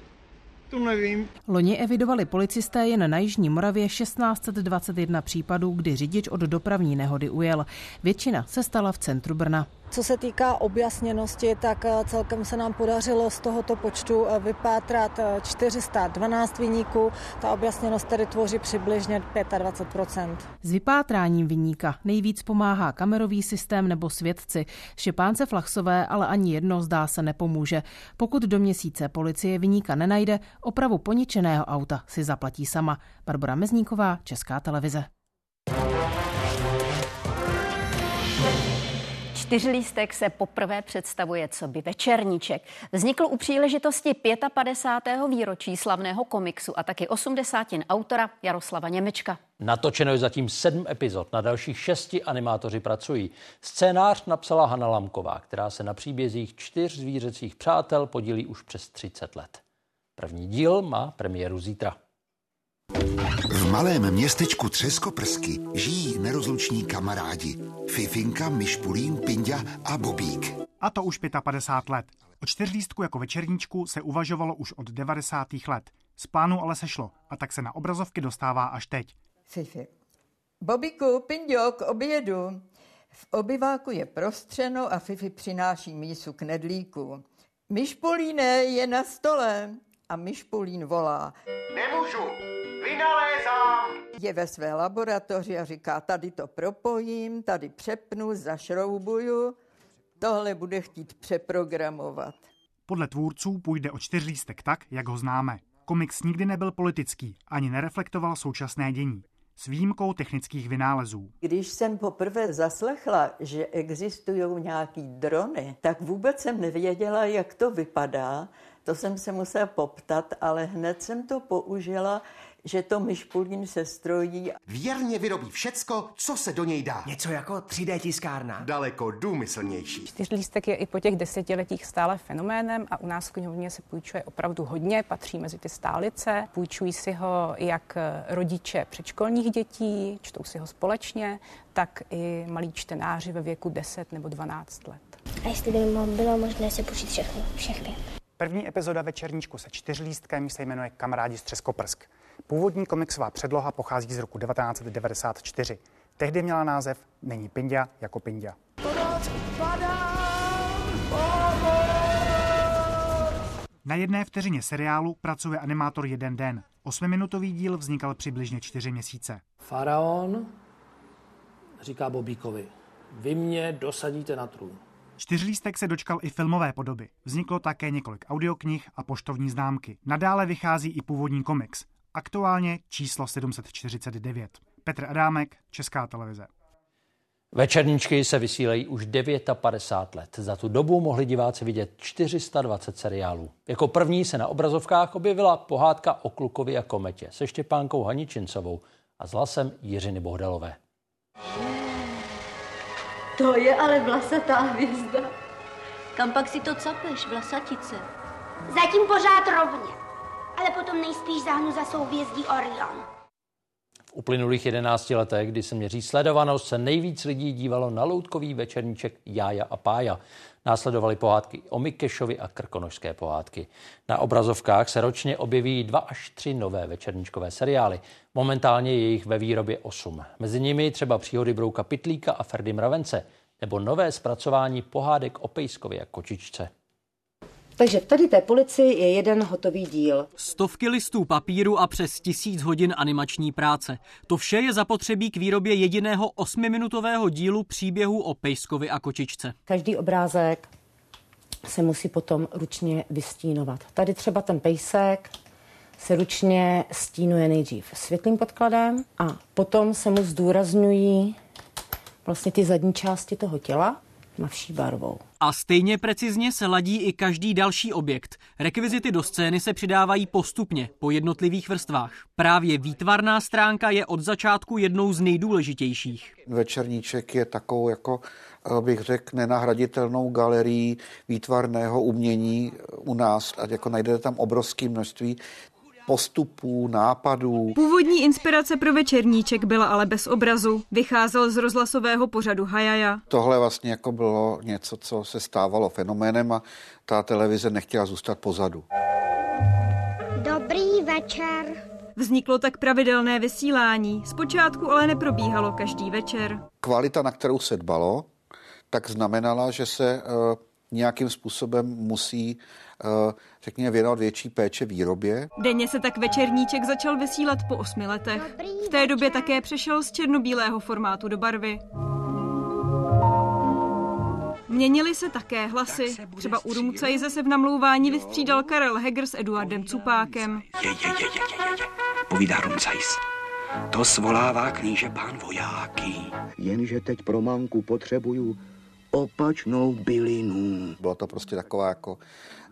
to nevím. Loni evidovali policisté jen na Jižní Moravě 1621 případů, kdy řidič od dopravní nehody ujel. Většina se stala v centru Brna. Co se týká objasněnosti, tak eh, celkem se nám podařilo z tohoto počtu eh, vypátrat 412 eh, vyníků. Ta objasněnost tedy tvoří přibližně 25% S vypátráním vyníka nejvíc pomáhá kamerový systém nebo svědci. Šepánce Flachsové ale ani jedno zdá se nepomůže. Pokud do měsíce policie vyníka nenajde, opravu poničeného auta si zaplatí sama. Barbara Mezníková, Česká televize. Čtyřlístek se poprvé představuje co by večerníček. Vznikl u příležitosti 55. výročí slavného komiksu a taky 80. autora Jaroslava Němečka. Natočeno je zatím sedm epizod, na dalších šesti animátoři pracují. Scénář napsala Hanna Lamková, která se na příbězích čtyř zvířecích přátel podílí už přes 30 let. První díl má premiéru zítra. V malém městečku Třeskoprsky žijí nerozluční kamarádi. Fifinka, Myšpulín, Pinďa a Bobík. A to už 55 let. O čtyřlístku jako večerníčku se uvažovalo už od 90. let. Z plánu ale sešlo a tak se na obrazovky dostává až teď. Fifi. Bobíku, Pinďo, k obědu. V obyváku je prostřeno a Fifi přináší mísu k nedlíku. Myšpolíne je na stole a Myšpolín volá. Nemůžu, Vynalézám! Je ve své laboratoři a říká, tady to propojím, tady přepnu, zašroubuju. Tohle bude chtít přeprogramovat. Podle tvůrců půjde o čtyřlístek tak, jak ho známe. Komiks nikdy nebyl politický, ani nereflektoval současné dění s výjimkou technických vynálezů. Když jsem poprvé zaslechla, že existují nějaký drony, tak vůbec jsem nevěděla, jak to vypadá. To jsem se musela poptat, ale hned jsem to použila že to myšpulín se strojí. Věrně vyrobí všecko, co se do něj dá. Něco jako 3D tiskárna. Daleko důmyslnější. Čtyřlístek je i po těch desetiletích stále fenoménem a u nás v knihovně se půjčuje opravdu hodně, patří mezi ty stálice. Půjčují si ho jak rodiče předškolních dětí, čtou si ho společně, tak i malí čtenáři ve věku 10 nebo 12 let. A jestli by bylo možné se počít všechno, všechny. První epizoda Večerníčku se čtyřlístkem se jmenuje Kamarádi z Třeskoprsk. Původní komiksová předloha pochází z roku 1994. Tehdy měla název Není Pindia jako Pindia. Na jedné vteřině seriálu pracuje animátor jeden den. Osmiminutový díl vznikal přibližně čtyři měsíce. Faraon říká Bobíkovi, vy mě dosadíte na trůn. Čtyřlístek se dočkal i filmové podoby. Vzniklo také několik audioknih a poštovní známky. Nadále vychází i původní komiks. Aktuálně číslo 749. Petr Adámek, Česká televize. Večerníčky se vysílejí už 59 let. Za tu dobu mohli diváci vidět 420 seriálů. Jako první se na obrazovkách objevila pohádka o Klukovi a kometě se Štěpánkou Haničincovou a s hlasem Jiřiny Bohdalové. To je ale vlasatá hvězda. Kam pak si to capeš, vlasatice? Zatím pořád rovně, ale potom nejspíš záhnu za souhvězdí Orion. V uplynulých 11 letech, kdy se měří sledovanost, se nejvíc lidí dívalo na loutkový večerníček Jája a Pája. Následovaly pohádky o Mikešovi a krkonožské pohádky. Na obrazovkách se ročně objeví dva až tři nové večerníčkové seriály. Momentálně je jich ve výrobě osm. Mezi nimi třeba příhody Brouka Pitlíka a Ferdy Mravence nebo nové zpracování pohádek o Pejskovi a Kočičce. Takže tady té policii je jeden hotový díl. Stovky listů papíru a přes tisíc hodin animační práce. To vše je zapotřebí k výrobě jediného osmiminutového dílu příběhu o Pejskovi a Kočičce. Každý obrázek se musí potom ručně vystínovat. Tady třeba ten pejsek se ručně stínuje nejdřív světlým podkladem a potom se mu zdůrazňují vlastně ty zadní části toho těla vší barvou. A stejně precizně se ladí i každý další objekt. Rekvizity do scény se přidávají postupně, po jednotlivých vrstvách. Právě výtvarná stránka je od začátku jednou z nejdůležitějších. Večerníček je takovou, jako eh, bych řekl, nenahraditelnou galerií výtvarného umění u nás. A jako najdete tam obrovské množství postupů, nápadů. Původní inspirace pro večerníček byla ale bez obrazu. Vycházel z rozhlasového pořadu Hajaja. Tohle vlastně jako bylo něco, co se stávalo fenoménem a ta televize nechtěla zůstat pozadu. Dobrý večer. Vzniklo tak pravidelné vysílání. Zpočátku ale neprobíhalo každý večer. Kvalita, na kterou se dbalo, tak znamenala, že se uh, nějakým způsobem musí Eh, řekněme, věnovat větší péče výrobě. Denně se tak večerníček začal vysílat po osmi letech. V té době také přešel z černobílého formátu do barvy. Měnily se také hlasy. Třeba u Rumcajze se v namlouvání vystřídal Karel Heger s Eduardem Cupákem. Je, je, je, je, je, je, povídá Rumcajs. To svolává kníže pán vojáky. Jenže teď pro manku potřebuju opačnou bylinu. Byla to prostě taková jako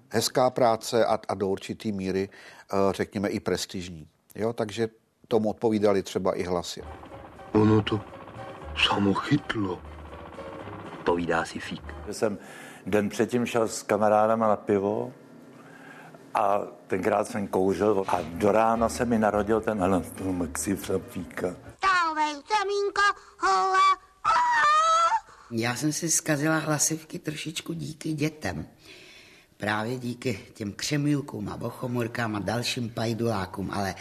hezká práce a, a do určitý míry, eh, řekněme, i prestižní. Jo, takže tomu odpovídali třeba i hlasy. Ono to samo chytlo. Povídá si Fík. Jsem den předtím šel s kamarádama na pivo a tenkrát jsem kouřil a do rána se mi narodil ten Maxi Fíka. Távej, semínko, hola. Já jsem si zkazila hlasivky trošičku díky dětem. Právě díky těm křemílkům a bochomurkám a dalším pajdulákům, ale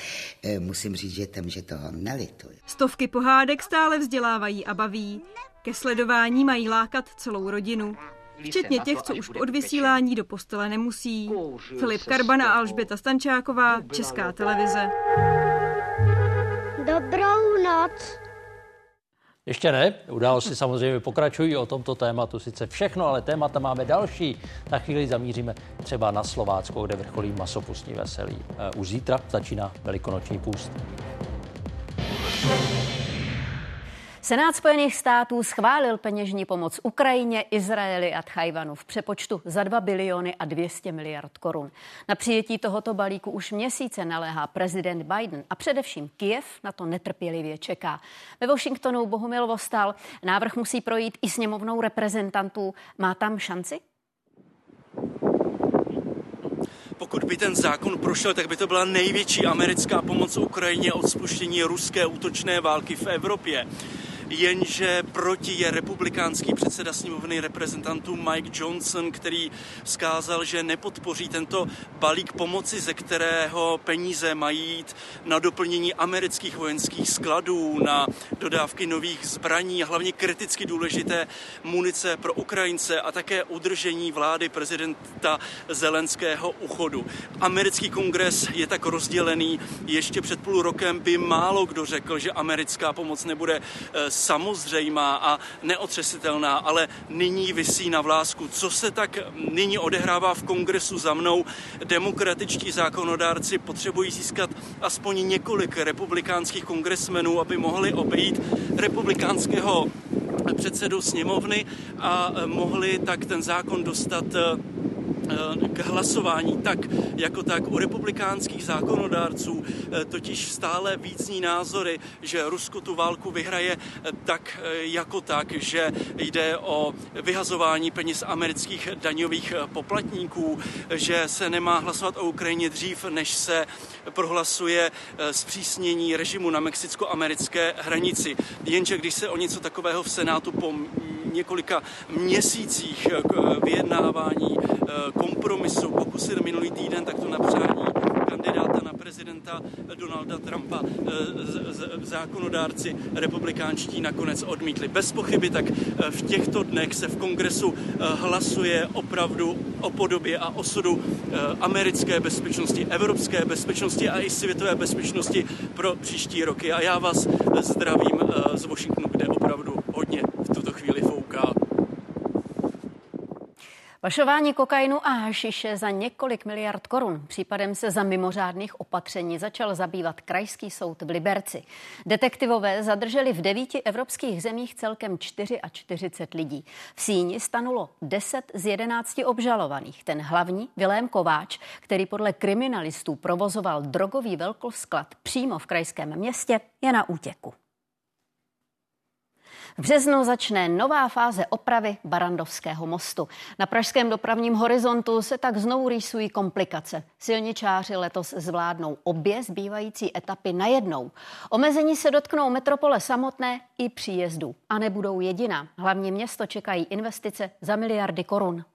e, musím říct, že tem, že toho nelituji. Stovky pohádek stále vzdělávají a baví. Ke sledování mají lákat celou rodinu. Včetně těch, co už po odvysílání do postele nemusí. Filip Karban a Alžběta Stančáková, Česká televize. Dobrou noc. Ještě ne, události samozřejmě pokračují o tomto tématu, sice všechno, ale témata máme další. Na chvíli zamíříme třeba na Slovácko, kde vrcholí masopustní veselí. Eh, už zítra začíná velikonoční půst. Senát Spojených států schválil peněžní pomoc Ukrajině, Izraeli a Tchajvanu v přepočtu za 2 biliony a 200 miliard korun. Na přijetí tohoto balíku už měsíce naléhá prezident Biden a především Kiev na to netrpělivě čeká. Ve Washingtonu Bohumil Vostal návrh musí projít i sněmovnou reprezentantů. Má tam šanci? Pokud by ten zákon prošel, tak by to byla největší americká pomoc Ukrajině od spuštění ruské útočné války v Evropě jenže proti je republikánský předseda sněmovny reprezentantů Mike Johnson, který vzkázal, že nepodpoří tento balík pomoci, ze kterého peníze mají jít na doplnění amerických vojenských skladů, na dodávky nových zbraní a hlavně kriticky důležité munice pro Ukrajince a také udržení vlády prezidenta Zelenského uchodu. Americký kongres je tak rozdělený. Ještě před půl rokem by málo kdo řekl, že americká pomoc nebude eh, samozřejmá a neotřesitelná, ale nyní vysí na vlásku. Co se tak nyní odehrává v kongresu za mnou? Demokratičtí zákonodárci potřebují získat aspoň několik republikánských kongresmenů, aby mohli obejít republikánského předsedu sněmovny a mohli tak ten zákon dostat Eh, k hlasování tak jako tak u republikánských zákonodárců eh, totiž stále vícní názory, že Rusko tu válku vyhraje tak jako tak, že jde o vyhazování peněz amerických daňových poplatníků, že se nemá hlasovat o Ukrajině dřív, než se prohlasuje zpřísnění režimu na mexicko-americké hranici. Jenže když se o něco takového v Senátu po několika měsících vyjednávání kompromisu pokusil minulý týden takto na přání kandidáta na prezidenta Donalda Trumpa eh, zákonodárci republikánští nakonec odmítli. Bez pochyby tak eh, v těchto dnech se v kongresu eh, hlasuje opravdu o podobě a osudu americké bezpečnosti, evropské bezpečnosti a i světové bezpečnosti pro příští roky. A já vás zdravím z Washingtonu, kde opravdu hodně v tuto chvíli Pašování kokainu a hašiše za několik miliard korun. Případem se za mimořádných opatření začal zabývat Krajský soud v Liberci. Detektivové zadrželi v devíti evropských zemích celkem 44 lidí. V síni stanulo 10 z 11 obžalovaných. Ten hlavní, Vilém Kováč, který podle kriminalistů provozoval drogový velkosklad přímo v krajském městě, je na útěku. V březnu začne nová fáze opravy Barandovského mostu. Na pražském dopravním horizontu se tak znovu rýsují komplikace. Silničáři letos zvládnou obě zbývající etapy najednou. Omezení se dotknou metropole samotné i příjezdů. A nebudou jediná. Hlavně město čekají investice za miliardy korun.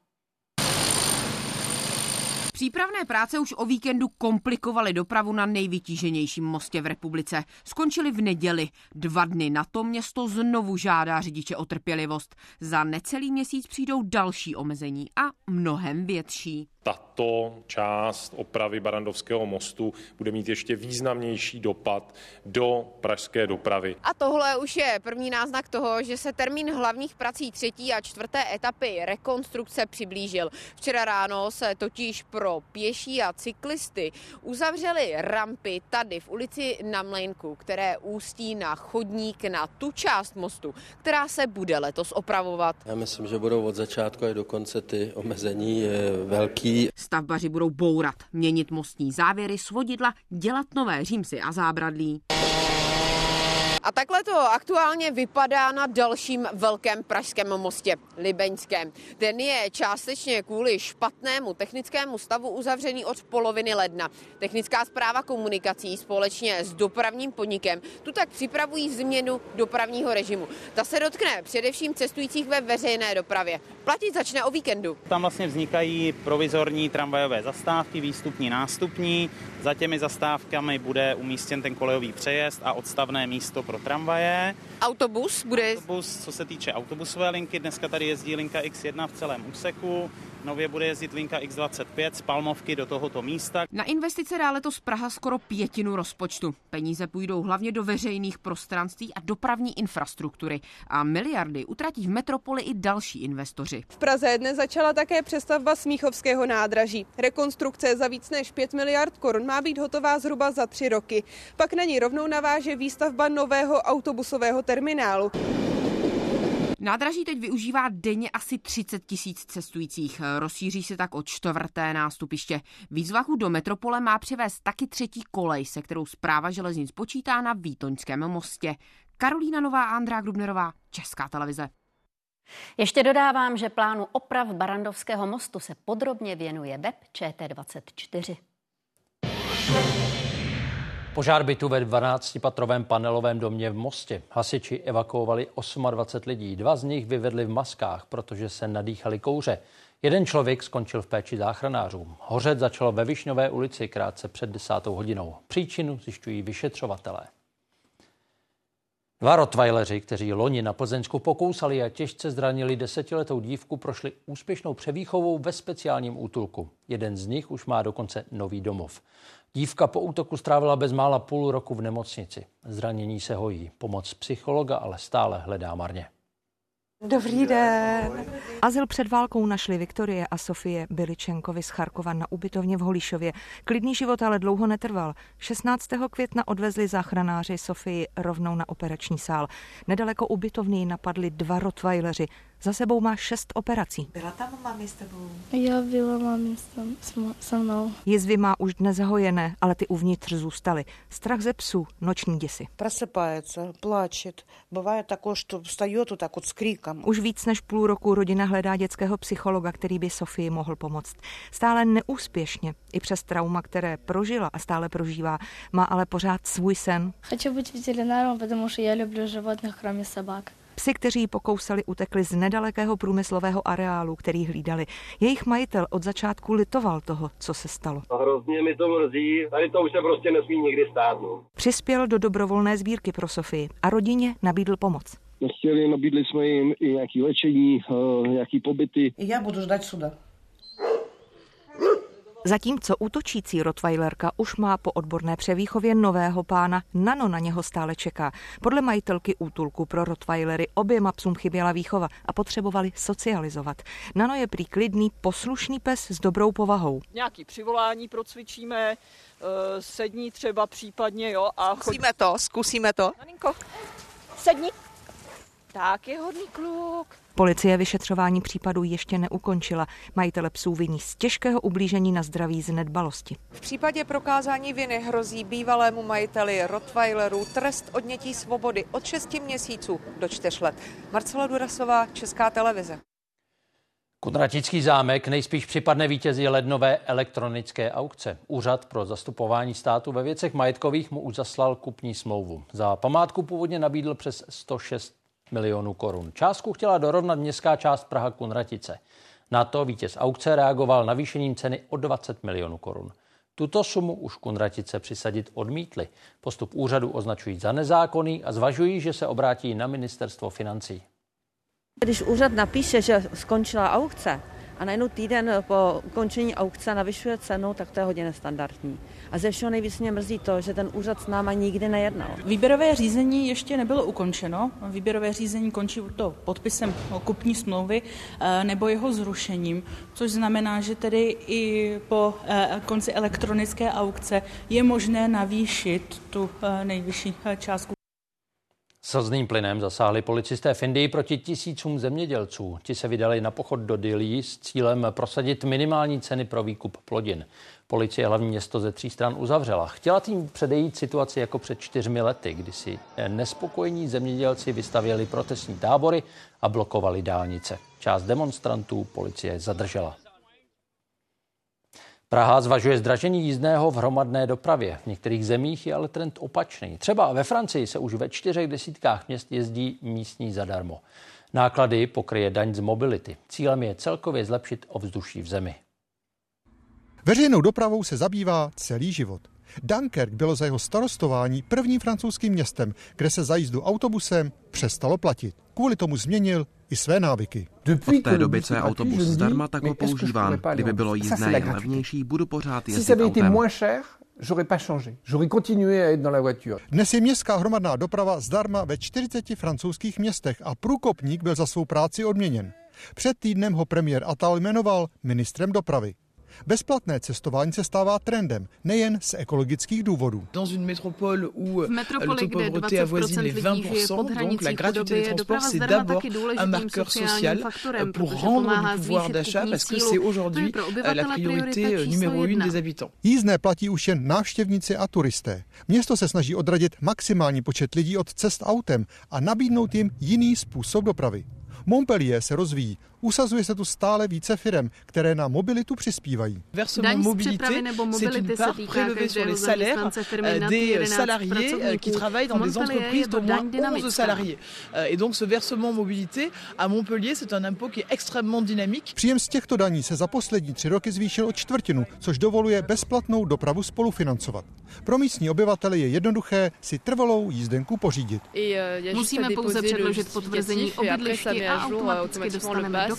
Přípravné práce už o víkendu komplikovaly dopravu na nejvytíženějším mostě v republice. Skončily v neděli. Dva dny na to město znovu žádá řidiče o trpělivost. Za necelý měsíc přijdou další omezení a mnohem větší tato část opravy Barandovského mostu bude mít ještě významnější dopad do pražské dopravy. A tohle už je první náznak toho, že se termín hlavních prací třetí a čtvrté etapy rekonstrukce přiblížil. Včera ráno se totiž pro pěší a cyklisty uzavřely rampy tady v ulici na Mlejnku, které ústí na chodník na tu část mostu, která se bude letos opravovat. Já myslím, že budou od začátku až do konce ty omezení velký Stavbaři budou bourat, měnit mostní závěry, svodidla, dělat nové římsy a zábradlí. A takhle to aktuálně vypadá na dalším velkém pražském mostě, Libeňském. Ten je částečně kvůli špatnému technickému stavu uzavřený od poloviny ledna. Technická zpráva komunikací společně s dopravním podnikem tu tak připravují změnu dopravního režimu. Ta se dotkne především cestujících ve veřejné dopravě. Platit začne o víkendu. Tam vlastně vznikají provizorní tramvajové zastávky, výstupní, nástupní. Za těmi zastávkami bude umístěn ten kolejový přejezd a odstavné místo pro tramvaje. Autobus bude? Autobus, co se týče autobusové linky, dneska tady jezdí linka X1 v celém úseku. Nově bude jezdit linka X25 z Palmovky do tohoto místa. Na investice dá letos Praha skoro pětinu rozpočtu. Peníze půjdou hlavně do veřejných prostranství a dopravní infrastruktury. A miliardy utratí v metropoli i další investoři. V Praze dnes začala také přestavba Smíchovského nádraží. Rekonstrukce za víc než 5 miliard korun má být hotová zhruba za tři roky. Pak na ní rovnou naváže výstavba nového autobusového terminálu. Nádraží teď využívá denně asi 30 tisíc cestujících. Rozšíří se tak o čtvrté nástupiště. Výzvahu do metropole má přivést taky třetí kolej, se kterou zpráva železnic počítá na Vítoňském mostě. Karolína Nová, Andrá Grubnerová, Česká televize. Ještě dodávám, že plánu oprav Barandovského mostu se podrobně věnuje web ČT24. Požár bytu ve 12-patrovém panelovém domě v Mostě. Hasiči evakuovali 28 lidí. Dva z nich vyvedli v maskách, protože se nadýchali kouře. Jeden člověk skončil v péči záchranářů. Hořet začalo ve Višňové ulici krátce před desátou hodinou. Příčinu zjišťují vyšetřovatelé. Dva rottweileři, kteří loni na Plzeňsku pokousali a těžce zranili desetiletou dívku, prošli úspěšnou převýchovou ve speciálním útulku. Jeden z nich už má dokonce nový domov. Dívka po útoku strávila bezmála půl roku v nemocnici. Zranění se hojí. Pomoc psychologa ale stále hledá marně. Dobrý den. Azyl před válkou našli Viktorie a Sofie Biličenkovi z Charkova na ubytovně v Holišově. Klidný život ale dlouho netrval. 16. května odvezli záchranáři Sofii rovnou na operační sál. Nedaleko ubytovny napadli dva rottweileři. Za sebou má šest operací. Byla tam mami s tebou? Já byla mami se mnou. Jizvy má už dnes zahojené, ale ty uvnitř zůstaly. Strach ze psů, noční děsi. Просыпается, плачет. Бывает такое, что встает вот так вот с криком. Už víc než půl roku rodina hledá dětského psychologa, který by Sofii mohl pomoct. Stále neúspěšně, i přes trauma, které prožila a stále prožívá, má ale pořád svůj sen. Хочу быть ветеринаром, потому что я люблю животных, кроме собак. Psi, kteří pokousali, utekli z nedalekého průmyslového areálu, který hlídali. Jejich majitel od začátku litoval toho, co se stalo. A hrozně mi to mrzí, tady to už se prostě nesmí nikdy stát. No. Přispěl do dobrovolné sbírky pro Sofii a rodině nabídl pomoc. Chtěli, nabídli jsme jim i nějaké léčení, eh, nějaké pobyty. Já budu ždať suda. Zatímco útočící rottweilerka už má po odborné převýchově nového pána, Nano na něho stále čeká. Podle majitelky útulku pro rottweilery oběma psům chyběla výchova a potřebovali socializovat. Nano je prý klidný, poslušný pes s dobrou povahou. Nějaký přivolání procvičíme, eh, sední třeba případně, jo. A Zkusíme to, zkusíme to. Naninko, sedni. Tak je hodný kluk. Policie vyšetřování případu ještě neukončila. Majitele psů viní z těžkého ublížení na zdraví z nedbalosti. V případě prokázání viny hrozí bývalému majiteli Rottweilerů trest odnětí svobody od 6 měsíců do 4 let. Marcela Durasová, Česká televize. Kunratický zámek nejspíš připadne vítězi lednové elektronické aukce. Úřad pro zastupování státu ve věcech majetkových mu už zaslal kupní smlouvu. Za památku původně nabídl přes 106 milionů korun. Částku chtěla dorovnat městská část Praha Kunratice. Na to vítěz aukce reagoval navýšením ceny o 20 milionů korun. Tuto sumu už Kunratice přisadit odmítli. Postup úřadu označují za nezákonný a zvažují, že se obrátí na ministerstvo financí. Když úřad napíše, že skončila aukce a najednou týden po ukončení aukce navyšuje cenu, tak to je hodně nestandardní. A ze všeho nejvíc mě mrzí to, že ten úřad s náma nikdy nejednal. Výběrové řízení ještě nebylo ukončeno. Výběrové řízení končí to podpisem kupní smlouvy eh, nebo jeho zrušením, což znamená, že tedy i po eh, konci elektronické aukce je možné navýšit tu eh, nejvyšší částku. Slzným plynem zasáhli policisté v Indii proti tisícům zemědělců. Ti se vydali na pochod do Dili s cílem prosadit minimální ceny pro výkup plodin. Policie hlavní město ze tří stran uzavřela. Chtěla tím předejít situaci jako před čtyřmi lety, kdy si nespokojení zemědělci vystavěli protestní tábory a blokovali dálnice. Část demonstrantů policie zadržela. Praha zvažuje zdražení jízdného v hromadné dopravě. V některých zemích je ale trend opačný. Třeba ve Francii se už ve čtyřech desítkách měst jezdí místní zadarmo. Náklady pokryje daň z mobility. Cílem je celkově zlepšit ovzduší v zemi. Veřejnou dopravou se zabývá celý život. Dunkerque bylo za jeho starostování prvním francouzským městem, kde se za jízdu autobusem přestalo platit. Kvůli tomu změnil i své návyky. Od té doby, co je autobus zdarma, tak ho používám. Kdyby bylo jízdné jen levnější, budu pořád jezdit autem. J'aurais pas changé. J'aurais continué à être dans la voiture. Dnes je městská hromadná doprava zdarma ve 40 francouzských městech a průkopník byl za svou práci odměněn. Před týdnem ho premiér Attal jmenoval ministrem dopravy. Bezplatné cestování se stává trendem, nejen z ekologických důvodů. Dans une métropole où v metropoli, le taux de pauvreté avoisine les 20%, donc la gratuité des transports, c'est d'abord un marqueur social pour rendre du pouvoir d'achat, parce que c'est aujourd'hui la priorité numéro une des habitants. Jízdné platí už jen návštěvníci a turisté. Město se snaží odradit maximální počet lidí od cest autem a nabídnout jim jiný způsob dopravy. Montpellier se rozvíjí. Usazuje se tu stále více firem, které na mobilitu přispívají. Versement mobilité, c'est une part prélevée sur les salaires des salariés qui travaillent dans des entreprises d'au moins 11 salariés. Et donc ce versement mobilité à Montpellier, c'est un impôt qui est extrêmement dynamique. Příjem z těchto daní se za poslední tři roky zvýšil o čtvrtinu, což dovoluje bezplatnou dopravu spolufinancovat. Pro místní obyvatele je jednoduché si trvalou jízdenku pořídit. Musíme pouze předložit potvrzení o bydlišti a automaticky dostaneme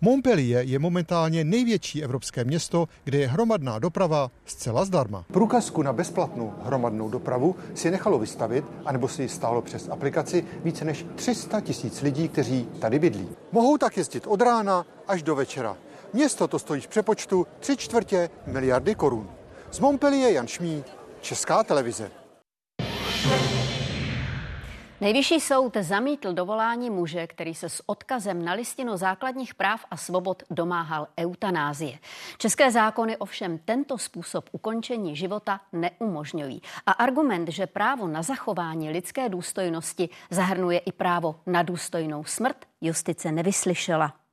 Montpellier je momentálně největší evropské město, kde je hromadná doprava zcela zdarma. Průkazku na bezplatnou hromadnou dopravu si nechalo vystavit, anebo si ji stálo přes aplikaci více než 300 tisíc lidí, kteří tady bydlí. Mohou tak jezdit od rána až do večera. Město to stojí v přepočtu 3 čtvrtě miliardy korun. Z Montpellier Jan Šmí, Česká televize. Nejvyšší soud zamítl dovolání muže, který se s odkazem na listinu základních práv a svobod domáhal eutanázie. České zákony ovšem tento způsob ukončení života neumožňují. A argument, že právo na zachování lidské důstojnosti zahrnuje i právo na důstojnou smrt, justice nevyslyšela.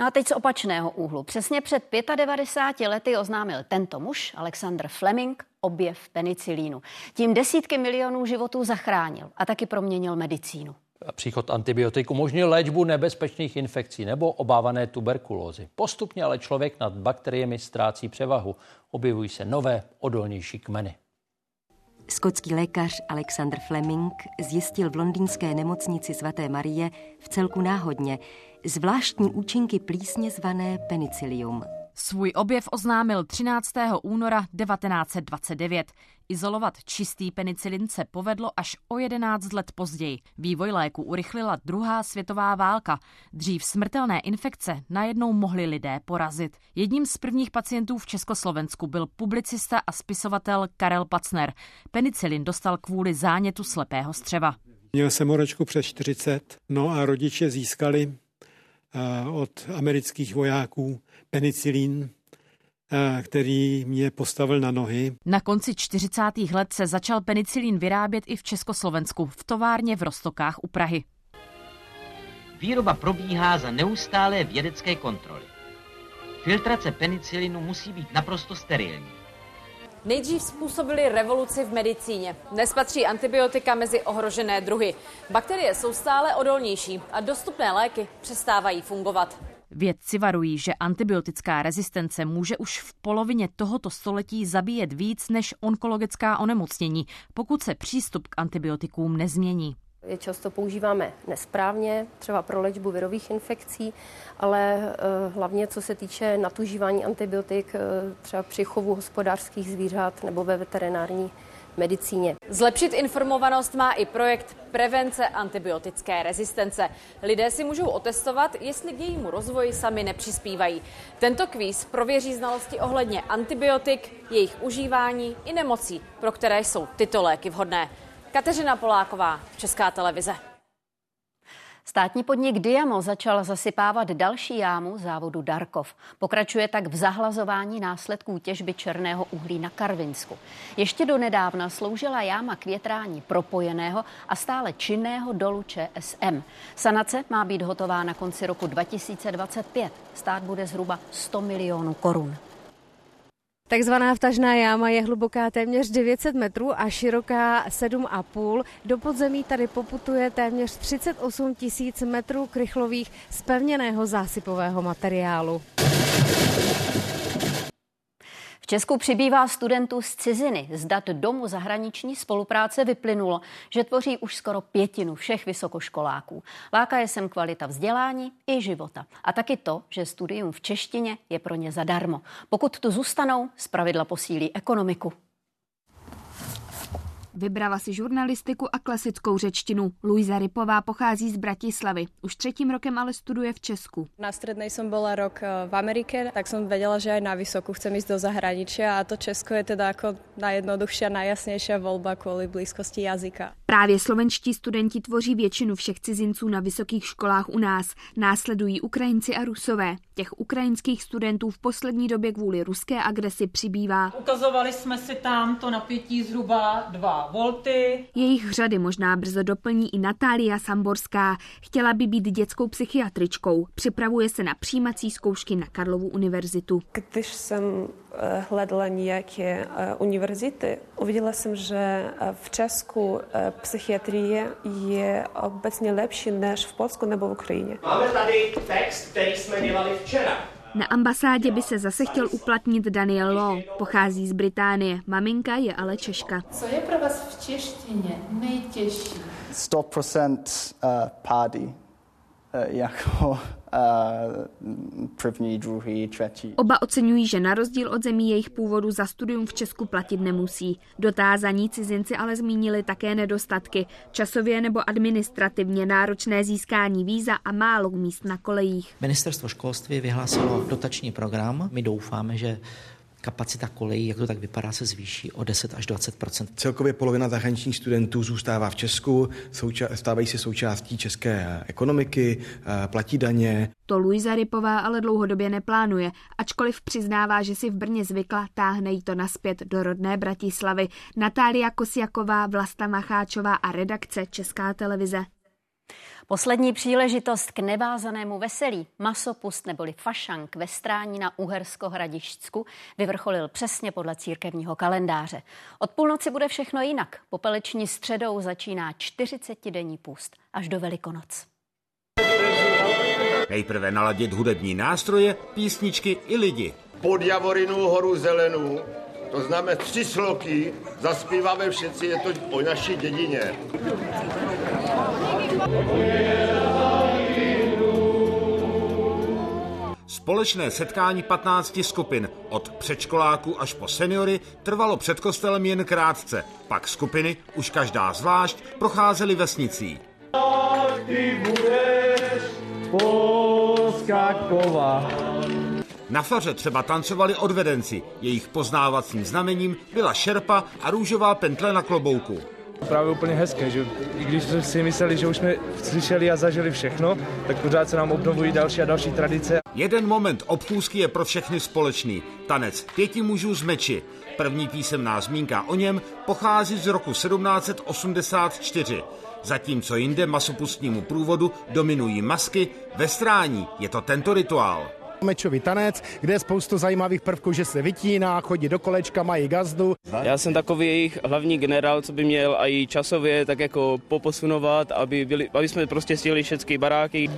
No a teď z opačného úhlu. Přesně před 95 lety oznámil tento muž, Alexander Fleming, objev penicilínu. Tím desítky milionů životů zachránil a taky proměnil medicínu. Příchod antibiotik umožnil léčbu nebezpečných infekcí nebo obávané tuberkulózy. Postupně ale člověk nad bakteriemi ztrácí převahu. Objevují se nové, odolnější kmeny. Skotský lékař Alexander Fleming zjistil v londýnské nemocnici svaté Marie v celku náhodně zvláštní účinky plísně zvané penicillium. Svůj objev oznámil 13. února 1929. Izolovat čistý penicilin se povedlo až o 11 let později. Vývoj léku urychlila druhá světová válka. Dřív smrtelné infekce najednou mohli lidé porazit. Jedním z prvních pacientů v Československu byl publicista a spisovatel Karel Pacner. Penicilin dostal kvůli zánětu slepého střeva. Měl jsem horečku přes 40, no a rodiče získali od amerických vojáků penicilín, který mě postavil na nohy. Na konci 40. let se začal penicilín vyrábět i v Československu, v továrně v Rostokách u Prahy. Výroba probíhá za neustálé vědecké kontroly. Filtrace penicilinu musí být naprosto sterilní. Nejdřív způsobili revoluci v medicíně. Dnes patří antibiotika mezi ohrožené druhy. Bakterie jsou stále odolnější a dostupné léky přestávají fungovat. Vědci varují, že antibiotická rezistence může už v polovině tohoto století zabíjet víc než onkologická onemocnění, pokud se přístup k antibiotikům nezmění. Je často používáme nesprávně, třeba pro léčbu virových infekcí, ale eh, hlavně co se týče natužívání antibiotik, eh, třeba při chovu hospodářských zvířat nebo ve veterinární medicíně. Zlepšit informovanost má i projekt prevence antibiotické rezistence. Lidé si můžou otestovat, jestli k jejímu rozvoji sami nepřispívají. Tento kvíz prověří znalosti ohledně antibiotik, jejich užívání i nemocí, pro které jsou tyto léky vhodné. Kateřina Poláková, Česká televize. Státní podnik Diamo začal zasypávat další jámu závodu Darkov. Pokračuje tak v zahlazování následků těžby černého uhlí na Karvinsku. Ještě do nedávna sloužila jáma k větrání propojeného a stále činného dolu ČSM. Sanace má být hotová na konci roku 2025. Stát bude zhruba 100 milionů korun. Takzvaná vtažná jáma je hluboká téměř 900 metrů a široká 7,5. Do podzemí tady poputuje téměř 38 tisíc metrů krychlových z pevněného zásypového materiálu. Česku přibývá studentů z ciziny. Z dat Domu zahraniční spolupráce vyplynulo, že tvoří už skoro pětinu všech vysokoškoláků. Láká je sem kvalita vzdělání i života. A taky to, že studium v češtině je pro ně zadarmo. Pokud tu zůstanou, zpravidla posílí ekonomiku. Vybrala si žurnalistiku a klasickou řečtinu. Luisa Rypová pochází z Bratislavy. Už třetím rokem ale studuje v Česku. Na strednej som bola rok eh, v Amerike, tak som vedela, že aj na vysokú chcem ísť do zahraničia a to Česko je teda ako najjednoduchšia, najjasnější volba kvůli blízkosti jazyka. Právě slovenští studenti tvoří většinu všech cizinců na vysokých školách u nás. Následují Ukrajinci a Rusové. Těch ukrajinských studentů v poslední době kvůli ruské agresi přibývá. Ukazovali jsme si tam to napětí zhruba dva volty. Jejich řady možná brzo doplní i Natália Samborská. Chtěla by být dětskou psychiatričkou. Připravuje se na přijímací zkoušky na Karlovu univerzitu. Když jsem eh, hledala nějaké eh, univerzity, uviděla jsem, že eh, v Česku psychiatrie je obecně lepší než v Polsku nebo v Ukrajině. Máme tady text, který jsme dělali včera. Na ambasádě by se zase chtěl uplatnit Daniel Law. Pochází z Británie. Maminka je ale Češka. Co je pro vás v češtině nejtěžší? 100% uh, pády. Uh, jako první, druhý, třetí. Oba oceňují, že na rozdíl od zemí jejich původu za studium v Česku platit nemusí. Dotázaní cizinci ale zmínili také nedostatky, časově nebo administrativně náročné získání víza a málo míst na kolejích. Ministerstvo školství vyhlásilo dotační program. My doufáme, že kapacita kolejí, jak to tak vypadá, se zvýší o 10 až 20% Celkově polovina zahraničních studentů zůstává v Česku, souča- stávají se součástí české ekonomiky, eh, platí daně. To Luisa Rypová ale dlouhodobě neplánuje, ačkoliv přiznává, že si v Brně zvykla, táhne jí to naspět do rodné Bratislavy. Natália Kosiaková, Vlasta Macháčová a redakce Česká televize. Poslední příležitost k nevázanému veselí, masopust neboli fašank ve strání na Uhersko-Hradišťsku vyvrcholil přesně podle církevního kalendáře. Od půlnoci bude všechno jinak. Popeleční středou začíná 40-denní půst až do Velikonoc. Nejprve naladit hudební nástroje, písničky i lidi. Pod Javorinu horu zelenou to znamená tři sloky, zaspíváme všetci, je to o naší dědině. Společné setkání 15 skupin od předškoláků až po seniory trvalo před kostelem jen krátce. Pak skupiny, už každá zvlášť, procházely vesnicí. Ty budeš poskakovat. Na faře třeba tancovali odvedenci. Jejich poznávacím znamením byla šerpa a růžová pentle na klobouku. Právě úplně hezké, že i když jsme si mysleli, že už jsme slyšeli a zažili všechno, tak pořád se nám obnovují další a další tradice. Jeden moment obchůzky je pro všechny společný. Tanec pěti mužů z meči. První písemná zmínka o něm pochází z roku 1784. Zatímco jinde masopustnímu průvodu dominují masky, ve strání je to tento rituál mečový tanec, kde je spoustu zajímavých prvků, že se vytíná, chodí do kolečka, mají gazdu. Já jsem takový jejich hlavní generál, co by měl i časově tak jako poposunovat, aby, byli, aby jsme prostě stihli všechny baráky.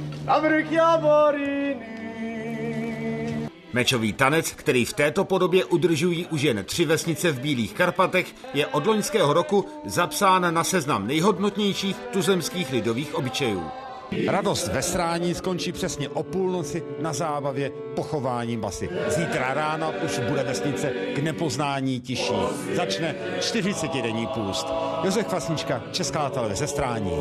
Mečový tanec, který v této podobě udržují už jen tři vesnice v Bílých Karpatech, je od loňského roku zapsán na seznam nejhodnotnějších tuzemských lidových obyčejů. Radost ve srání skončí přesně o půlnoci na zábavě pochováním basy. Zítra ráno už bude vesnice k nepoznání tiší. Začne 40-denní půst. Josef Kvasnička, Česká televize Strání.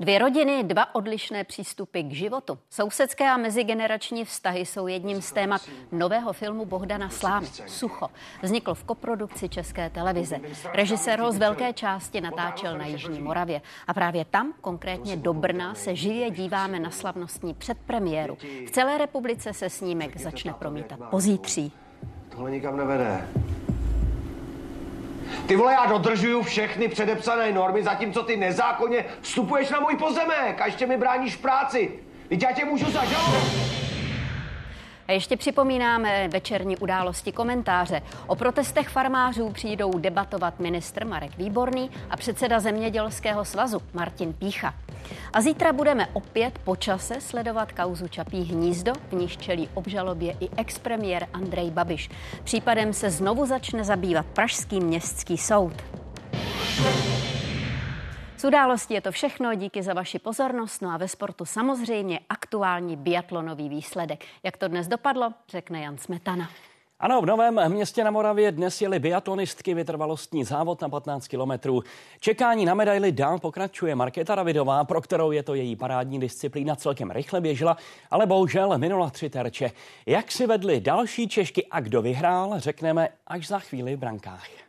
Dvě rodiny, dva odlišné přístupy k životu. Sousedské a mezigenerační vztahy jsou jedním z témat nového filmu Bohdana Slámy Sucho. Vznikl v koprodukci České televize. Režisér ho z velké části natáčel na Jižní Moravě. A právě tam, konkrétně do Brna, se živě díváme na slavnostní předpremiéru. V celé republice se snímek začne promítat pozítří. Tohle nikam nevede. Ty vole, já dodržuju všechny předepsané normy, zatímco ty nezákonně vstupuješ na můj pozemek a ještě mi bráníš práci. Teď já tě můžu zažalovat. A ještě připomínáme večerní události komentáře. O protestech farmářů přijdou debatovat ministr Marek Výborný a předseda Zemědělského svazu Martin Pícha. A zítra budeme opět po čase sledovat kauzu Čapí hnízdo, v níž čelí obžalobě i expremiér Andrej Babiš. Případem se znovu začne zabývat Pražský městský soud. Z událostí je to všechno, díky za vaši pozornost. No a ve sportu samozřejmě aktuální biatlonový výsledek. Jak to dnes dopadlo, řekne Jan Smetana. Ano, v Novém městě na Moravě dnes jeli biatlonistky vytrvalostní závod na 15 kilometrů. Čekání na medaily dál pokračuje Markéta Ravidová, pro kterou je to její parádní disciplína, celkem rychle běžela, ale bohužel minula tři terče. Jak si vedli další Češky a kdo vyhrál, řekneme až za chvíli v brankách.